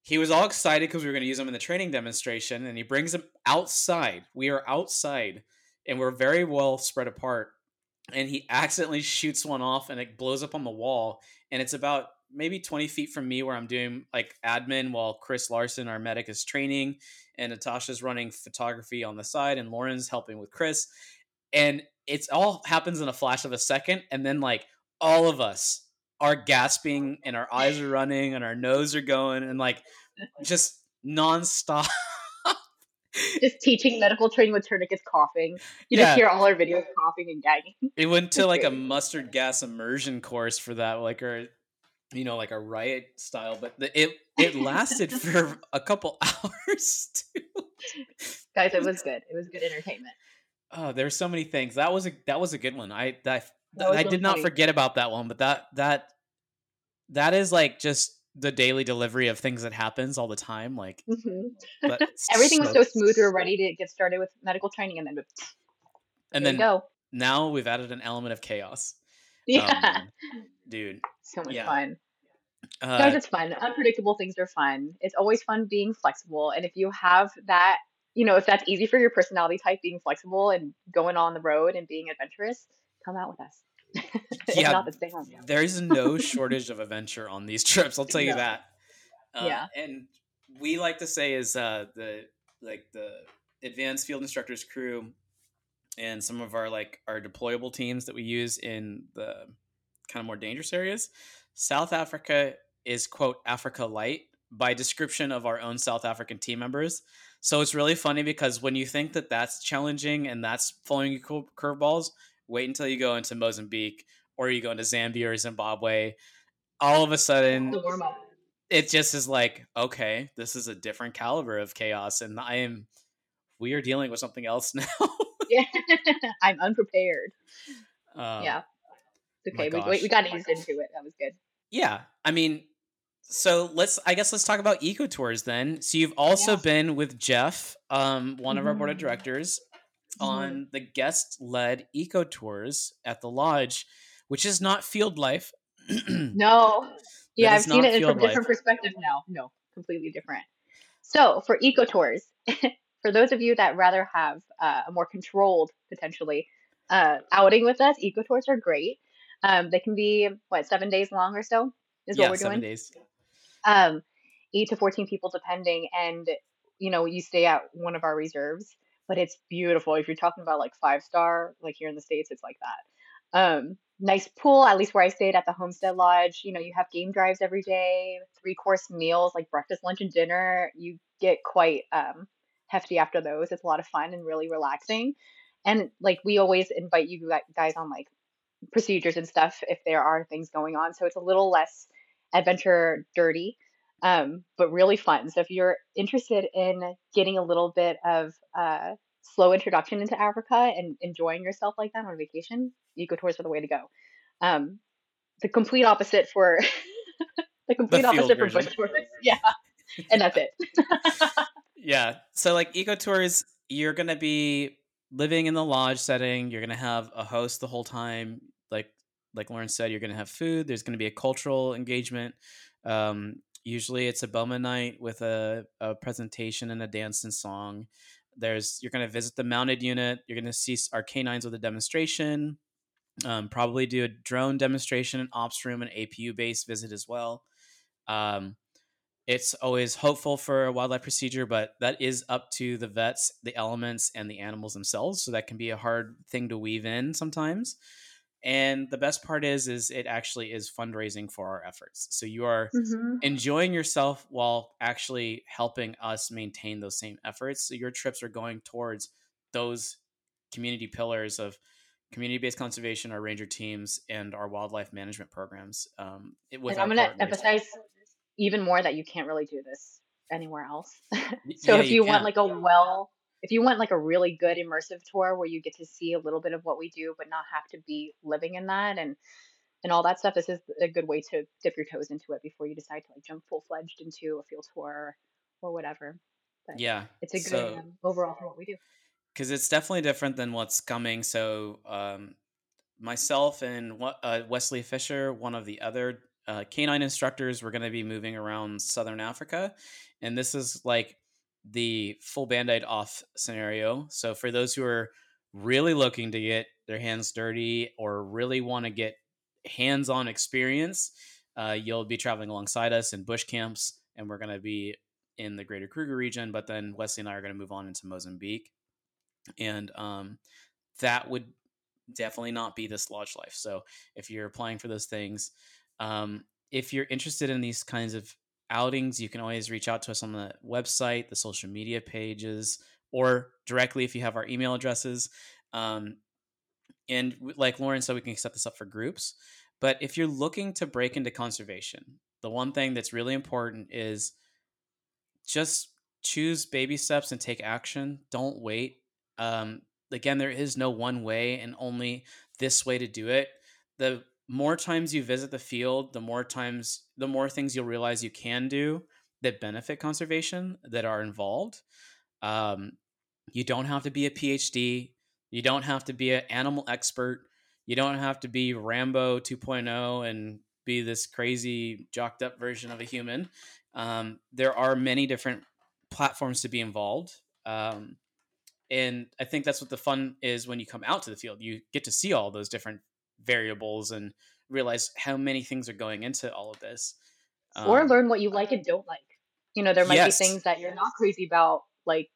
he was all excited because we were going to use them in the training demonstration and he brings them outside. We are outside and we're very well spread apart. And he accidentally shoots one off and it blows up on the wall and it's about maybe 20 feet from me where i'm doing like admin while chris larson our medic is training and natasha's running photography on the side and lauren's helping with chris. And it's all happens in a flash of a second and then like all of us are gasping and our eyes are running and our nose are going and like just nonstop Just teaching medical training with tourniquets coughing. You Yeah. just hear all our videos coughing and gagging. it went to like a mustard gas immersion course for that like or you know like a riot style but the, it it lasted for a couple hours too Guys, it was good. It was good entertainment. oh there's so many things that was a that was a good one i that, That i did not funny. forget about that one but that that that is like just the daily delivery of things that happens all the time like Mhm. but Everything was so smooth. We were ready to get started with medical training, and then and then go. now we've added an element of chaos Yeah, um, dude so much yeah. fun. uh, Guys, it's fun. Unpredictable things are fun. It's always fun being flexible. And if you have that, you know, if that's easy for your personality type, being flexible and going on the road and being adventurous, come out with us. Yeah, not, then stay there's no shortage of adventure on these trips i'll tell you No. that. Uh, Yeah. and we like to say is uh the like the advanced field instructors crew and some of our like our deployable teams that we use in the kind of more dangerous areas. South africa is quote africa light by description of our own south african team members. So it's really funny because when you think that that's challenging and that's throwing you cur- curveballs wait until you go into mozambique or you go into zambia or zimbabwe all of a sudden The warm up. it just is like okay this is a different caliber of chaos and i am we are dealing with something else now Yeah. I'm unprepared. Um, yeah. It's okay. We, we, we got eased into it. That was good. yeah i mean so let's i guess let's talk about eco tours then so you've also Yeah. been with jeff um, one of our board of Mhm. directors. On the guest led eco tours at the lodge which is not field life No. Yeah, I've seen it in a from different perspective now. No, completely different. So for eco tours, for those of you that rather have uh, a more controlled, potentially, uh, outing with us, eco tours are great. Um, they can be what seven days long or so is yeah, what we're seven doing. days. Um, eight to fourteen people depending, and you know you stay at one of our reserves, but it's beautiful. If you're talking about like five star, like here in the states, it's like that. Um, nice pool, at least where I stayed at the Homestead Lodge. You know, you have game drives every day, three course meals like breakfast, lunch, and dinner. You get quite um, hefty after those. It's a lot of fun and really relaxing. And like we always invite you guys on like procedures and stuff if there are things going on. So it's a little less adventure dirty, um, but really fun. So if you're interested in getting a little bit of uh, slow introduction into Africa and enjoying yourself like that on vacation, eco tours are the way to go. Um, the complete opposite for the complete The opposite for bush tours. Yeah, and that's it. Yeah. So like eco tours, you're gonna be living in the lodge setting. You're gonna have a host the whole time. Like like Lauren said, you're gonna have food. There's gonna be a cultural engagement. Um, usually it's a Boma night with a, a presentation and a dance and song. There's you're gonna visit the mounted unit. You're gonna see our canines with a demonstration. Um, probably do a drone demonstration, an ops room, an APU base visit as well. Um, it's always hopeful for a wildlife procedure, but that is up to the vets, the elements, and the animals themselves. So that can be a hard thing to weave in sometimes. And the best part is, is it actually is fundraising for our efforts. So you are Mm-hmm. enjoying yourself while actually helping us maintain those same efforts. So your trips are going towards those community pillars of community-based conservation, our ranger teams, and our wildlife management programs. Um, it- with And I'm going to emphasize even more that you can't really do this anywhere else. so Yeah, if you, want like a well, if you want like a really good immersive tour where you get to see a little bit of what we do, but not have to be living in that and and all that stuff, this is a good way to dip your toes into it before you decide to like jump full fledged into a field tour or whatever. But yeah, it's a good so- um, overall for what we do. because it's definitely different than what's coming. So, um, myself and uh, Wesley Fisher, one of the other uh, canine instructors, we're going to be moving around Southern Africa, and this is like the full band-aid off scenario. So, for those who are really looking to get their hands dirty or really want to get hands-on experience, uh, you'll be traveling alongside us in bush camps, and we're going to be in the Greater Kruger region. But then Wesley and I are going to move on into Mozambique and um, that would definitely not be this lodge life. So if you're applying for those things, um, if you're interested in these kinds of outings, you can always reach out to us on the website, the social media pages, or directly if you have our email addresses. Um, and like Lauren said, we can set this up for groups. But if you're looking to break into conservation, the one thing that's really important is just choose baby steps and take action. Don't wait um, again there is no one way and only this way to do it the more times you visit the field the more times the more things you'll realize you can do that benefit conservation that are involved. Um, you don't have to be a phd you don't have to be an animal expert. You don't have to be rambo 2.0 and be this crazy jocked up version of a human. Um, there are many different platforms to be involved. Um, and I think that's what the fun is when you come out to the field. You get to see all those different variables and realize how many things are going into all of this. or Um, learn what you like and don't like. You know, there might Yes. be things that you're not crazy about, like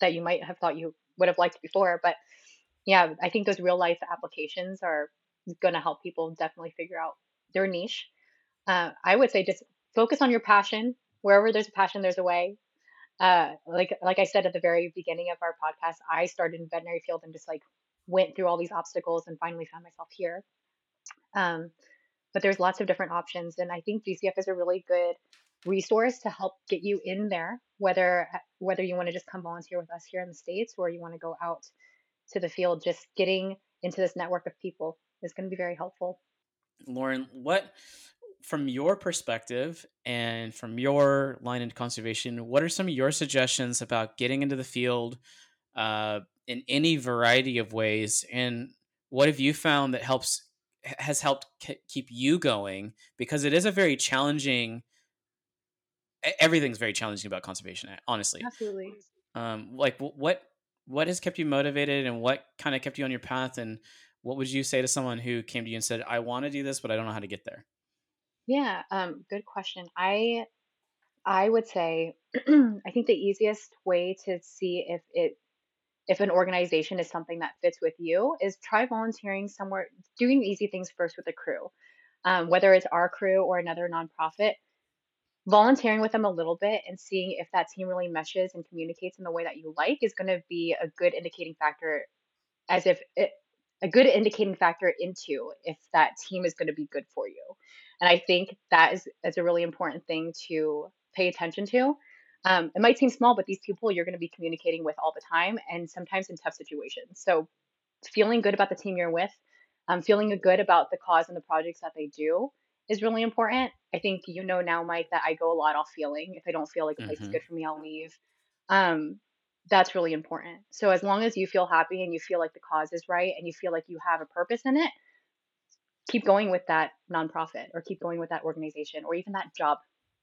that you might have thought you would have liked before. But yeah, I think those real life applications are going to help people definitely figure out their niche. Uh, I would say just focus on your passion. Wherever there's a passion, there's a way. Uh, like like I said at the very beginning of our podcast, I started in veterinary field and just like went through all these obstacles and finally found myself here. Um, but there's lots of different options, and I think GCF is a really good resource to help get you in there. Whether whether you want to just come volunteer with us here in the states or you want to go out to the field, just getting into this network of people is going to be very helpful. Lauren, what from your perspective and from your line in conservation, what are some of your suggestions about getting into the field uh, in any variety of ways? And what have you found that helps has helped k- keep you going? Because it is a very challenging. Everything's very challenging about conservation, honestly. Absolutely. Um, like what what has kept you motivated, and what kind of kept you on your path, and what would you say to someone who came to you and said, "I want to do this, but I don't know how to get there"? Yeah, um, good question. I I would say I think the easiest way to see if it if an organization is something that fits with you is try volunteering somewhere, doing easy things first with a crew, um, whether it's our crew or another nonprofit. Volunteering with them a little bit and seeing if that team really meshes and communicates in the way that you like is going to be a good indicating factor, as if it, a good indicating factor into if that team is going to be good for you. And I think that is, is a really important thing to pay attention to. Um, it might seem small, but these people you're going to be communicating with all the time and sometimes in tough situations. So feeling good about the team you're with, um, feeling good about the cause and the projects that they do is really important. I think you know now, Mike, that I go a lot off feeling. If I don't feel like a place mm-hmm. is good for me, I'll leave. Um, that's really important. So as long as you feel happy and you feel like the cause is right and you feel like you have a purpose in it, keep going with that nonprofit or keep going with that organization or even that job.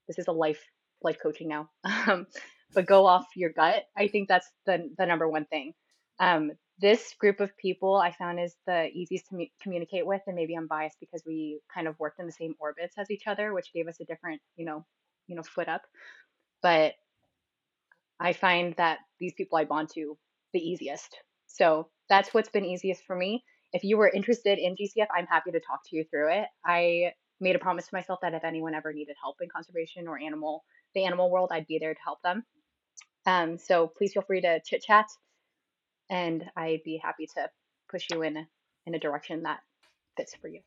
This is a life life coaching now. Um, but go off your gut. I think that's the the number one thing. Um, this group of people I found is the easiest to communicate with, and maybe I'm biased because we kind of worked in the same orbits as each other, which gave us a different, you know, you know, foot up. But I find that these people I bond to the easiest. So that's what's been easiest for me. If you were interested in GCF, I'm happy to talk to you through it. I made a promise to myself that if anyone ever needed help in conservation or animal the animal world, I'd be there to help them. Um, so please feel free to chit chat, and I'd be happy to push you in in a direction that fits for you.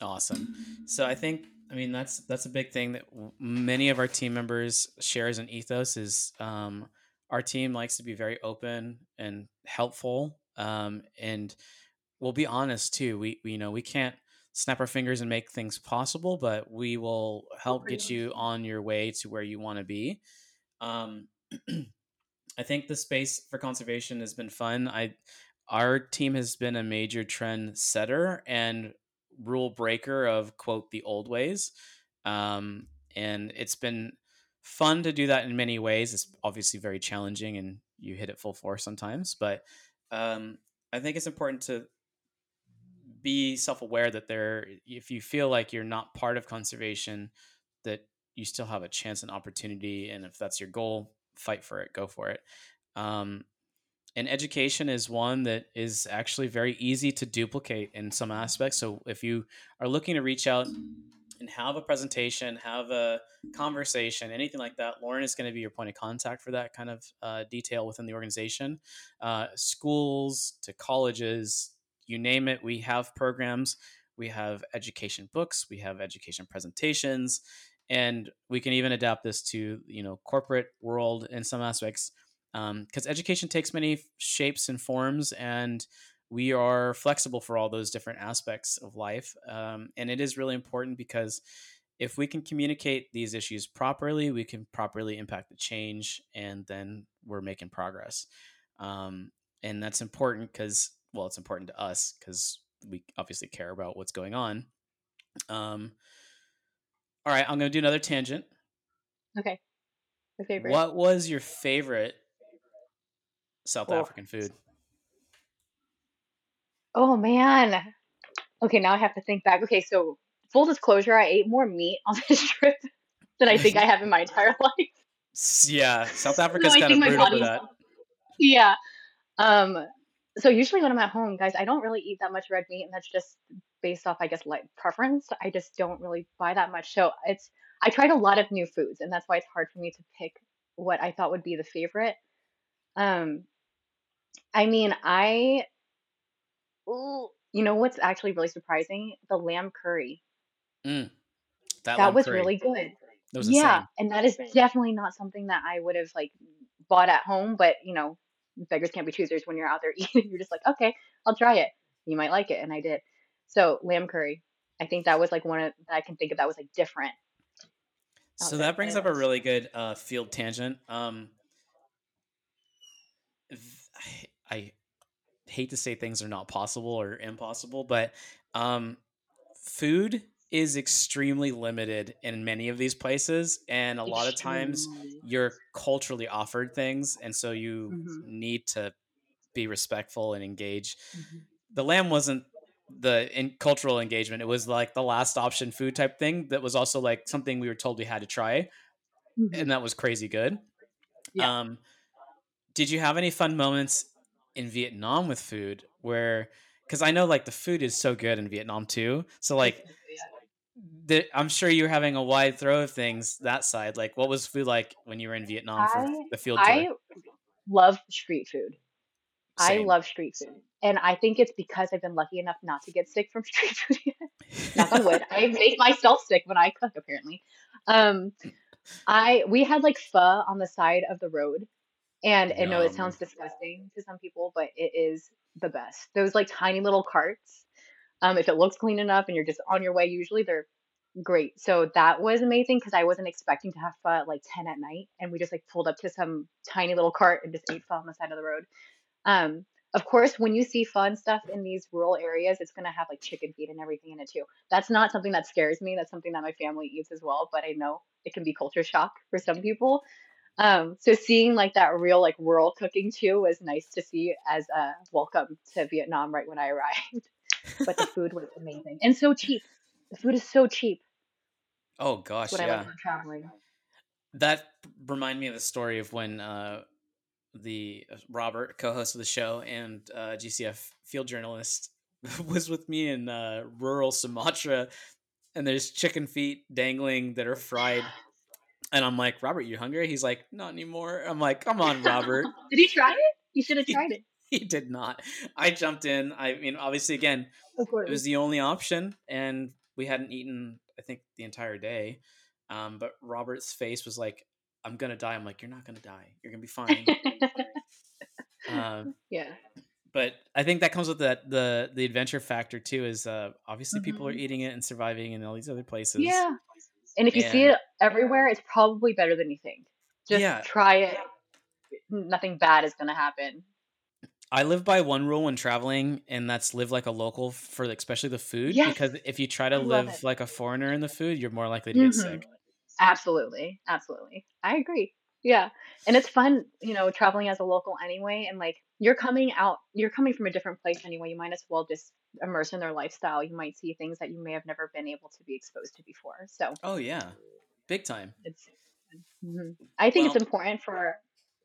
Awesome. So I think I mean that's that's a big thing that many of our team members share as an ethos is um, our team likes to be very open and helpful, um, and we'll be honest too. We, we you know we can't snap our fingers and make things possible, but we will help get you on your way to where you want to be. Um, I think the space for conservation has been fun. I our team has been a major trend setter and rule breaker of quote the old ways, um, and it's been fun to do that in many ways. It's obviously very challenging, and you hit it full force sometimes, but um, I think it's important to be self-aware that there if you feel like you're not part of conservation that you still have a chance and opportunity and if that's your goal fight for it go for it. Um, and education is one that is actually very easy to duplicate in some aspects. So if you are looking to reach out and have a presentation have a conversation anything like that lauren is going to be your point of contact for that kind of uh, detail within the organization. Uh, schools to colleges you name it, we have programs. We have education books, we have education presentations, and we can even adapt this to you know corporate world in some aspects because um, education takes many shapes and forms and we are flexible for all those different aspects of life um, and it is really important because if we can communicate these issues properly we can properly impact the change and then we're making progress um, and that's important because well, it's important to us because we obviously care about what's going on. Um, all right, I'm going to do another tangent. Okay. Your favorite. What was your favorite South oh. African food? Oh man. Okay, now I have to think back. Okay, so full disclosure, I ate more meat on this trip than I think I have in my entire life. Yeah, South Africa's kind of brutal for that. Yeah. Um, so usually when I'm at home, guys, I don't really eat that much red meat, and that's just based off, I guess, like preference. I just don't really buy that much. So it's I tried a lot of new foods, and that's why it's hard for me to pick what I thought would be the favorite. Um, I mean, I, ooh, you know what's actually really surprising? The lamb curry. Mm, that that was curry. really good. Was yeah, and that is definitely not something that I would have like bought at home, but you know, beggars can't be choosers when you're out there eating. You're just like, okay, I'll try it. You might like it, and I did. So lamb curry, I think that was like one of I can think of that was like different. So that brings up a really good uh, field tangent. Um, I, I hate to say things are not possible or impossible, but um, food is extremely limited in many of these places and a lot of times you're culturally offered things and so you Mhm. need to be respectful and engage Mhm. the lamb wasn't the in cultural engagement it was like the last option food type thing that was also like something we were told we had to try Mhm. and that was crazy good Yeah. um did you have any fun moments in vietnam with food where because i know like the food is so good in vietnam too so like. the, i'm sure you're having a wide throw of things that side like what was food like when you were in vietnam for I- the field tour I love street food. I love street food. And I think it's because I've been lucky enough not to get sick from street food yet. Knock on wood. I make myself sick when I cook, apparently. Um, I we had like pho on the side of the road, and I know it sounds disgusting to some people, but it is the best. Those like tiny little carts. Um, if it looks clean enough and you're just on your way, usually they're great. So that was amazing because I wasn't expecting to have pho at like 10 at night, and we just like pulled up to some tiny little cart and just ate pho on the side of the road. Um, of course, when you see fun stuff in these rural areas, it's gonna have like chicken feet and everything in it too. That's not something that scares me. That's something that my family eats as well. But I know it can be culture shock for some people. Um, so seeing like that real like rural cooking too was nice to see as a welcome to Vietnam right when I arrived. But the food was amazing and so cheap. The food is so cheap. oh gosh what I yeah like about traveling. that reminded me of the story of when uh, the uh, Robert, co-host of the show and uh, GCF field journalist, was with me in uh, rural Sumatra, and there's chicken feet dangling that are fried, and I'm like, Robert, you hungry? He's like, not anymore. I'm like, come on, Robert. Did he try it? You should have tried it. he did not. I jumped in. I mean, obviously, again, it was the only option, and we hadn't eaten, I think, the entire day. Um, but Robert's face was like, "I'm gonna die." I'm like, "You're not gonna die. You're gonna be fine." um, yeah. but I think that comes with that the the adventure factor too. Is uh, obviously people are Mhm. eating it and surviving in all these other places. Yeah. And if you see it everywhere, it's probably better than you think. Just Yeah. try it. Nothing bad is going to happen. I live by one rule when traveling, and that's live like a local for especially the food. Yes. Because if you try to I live like a foreigner in the food, you're more likely to get Mhm. sick. Absolutely. Absolutely. I agree. Yeah. And it's fun, you know, traveling as a local anyway. And like, you're coming out, you're coming from a different place anyway. You might as well just immerse in their lifestyle. You might see things that you may have never been able to be exposed to before. So Oh yeah, big time. it's, Mhm. I think Well- it's important for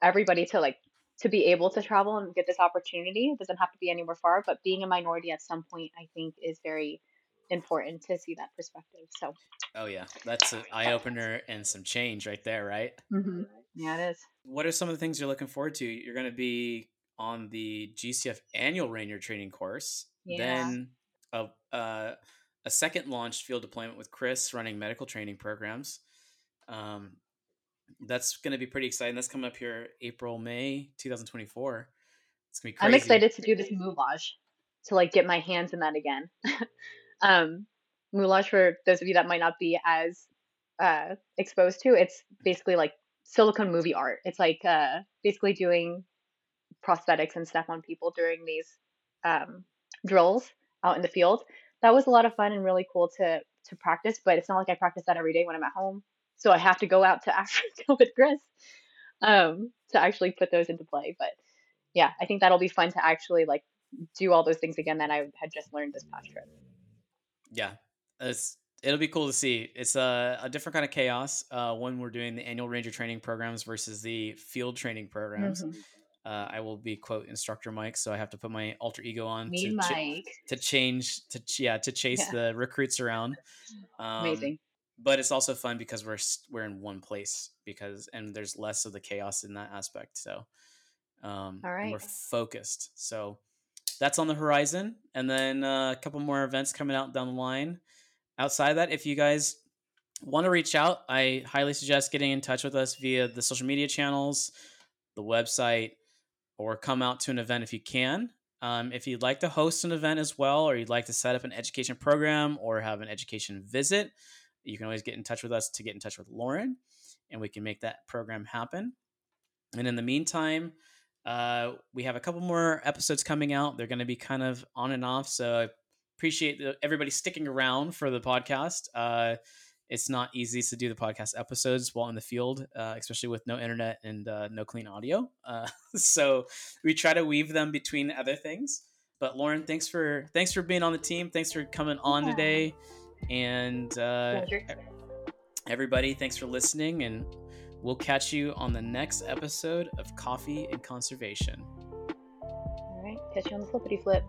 everybody to like to be able to travel and get this opportunity. It doesn't have to be anywhere far, but being a minority at some point, I think, is very important to see that perspective. So, Oh yeah, that's an eye opener and some change right there, right? mhm. yeah, it is. What are some of the things you're looking forward to? You're going to be on the GCF annual Ranger training course, Yeah. then a uh, a second launched field deployment with Chris running medical training programs. Um, that's going to be pretty exciting. That's coming up here April May 2024. It's gonna be crazy. I'm excited to do this moulage to like get my hands in that again. um, moulage for those of you that might not be as uh, exposed to, it's basically like silicone movie art. It's like uh, basically doing prosthetics and stuff on people during these um, drills out in the field. That was a lot of fun and really cool to to practice, but it's not like I practice that every day when I'm at home. So I have to go out to Africa with Chris um, to actually put those into play. But yeah, I think that'll be fun to actually like do all those things again that I had just learned this past trip. yeah it's it'll be cool to see it's a, a different kind of chaos uh, when we're doing the annual ranger training programs versus the field training programs Mhm. uh, i will be quote instructor mike so i have to put my alter ego on Me, to, ch- to change to yeah to chase Yeah. the recruits around um, Amazing. But it's also fun because we're we're in one place because and there's less of the chaos in that aspect so um All and we're focused so that's on the horizon and then uh, a couple more events coming out down the line. Outside of that if you guys want to reach out i highly suggest getting in touch with us via the social media channels the website or come out to an event if you can. Um, if you'd like to host an event as well or you'd like to set up an education program or have an education visit you can always get in touch with us to get in touch with Lauren, and we can make that program happen. And in the meantime, uh, we have a couple more episodes coming out. They're going to be kind of on and off, so I appreciate the, everybody sticking around for the podcast. Uh, it's not easy to do the podcast episodes while in the field, uh, especially with no internet and uh, no clean audio. Uh, so we try to weave them between other things. But Lauren, thanks for thanks for being on the team. Thanks for coming on yeah. today, and uh, everybody, thanks for listening. And we'll catch you on the next episode of Coffee and Conservation. All right, catch you on the flippity flip.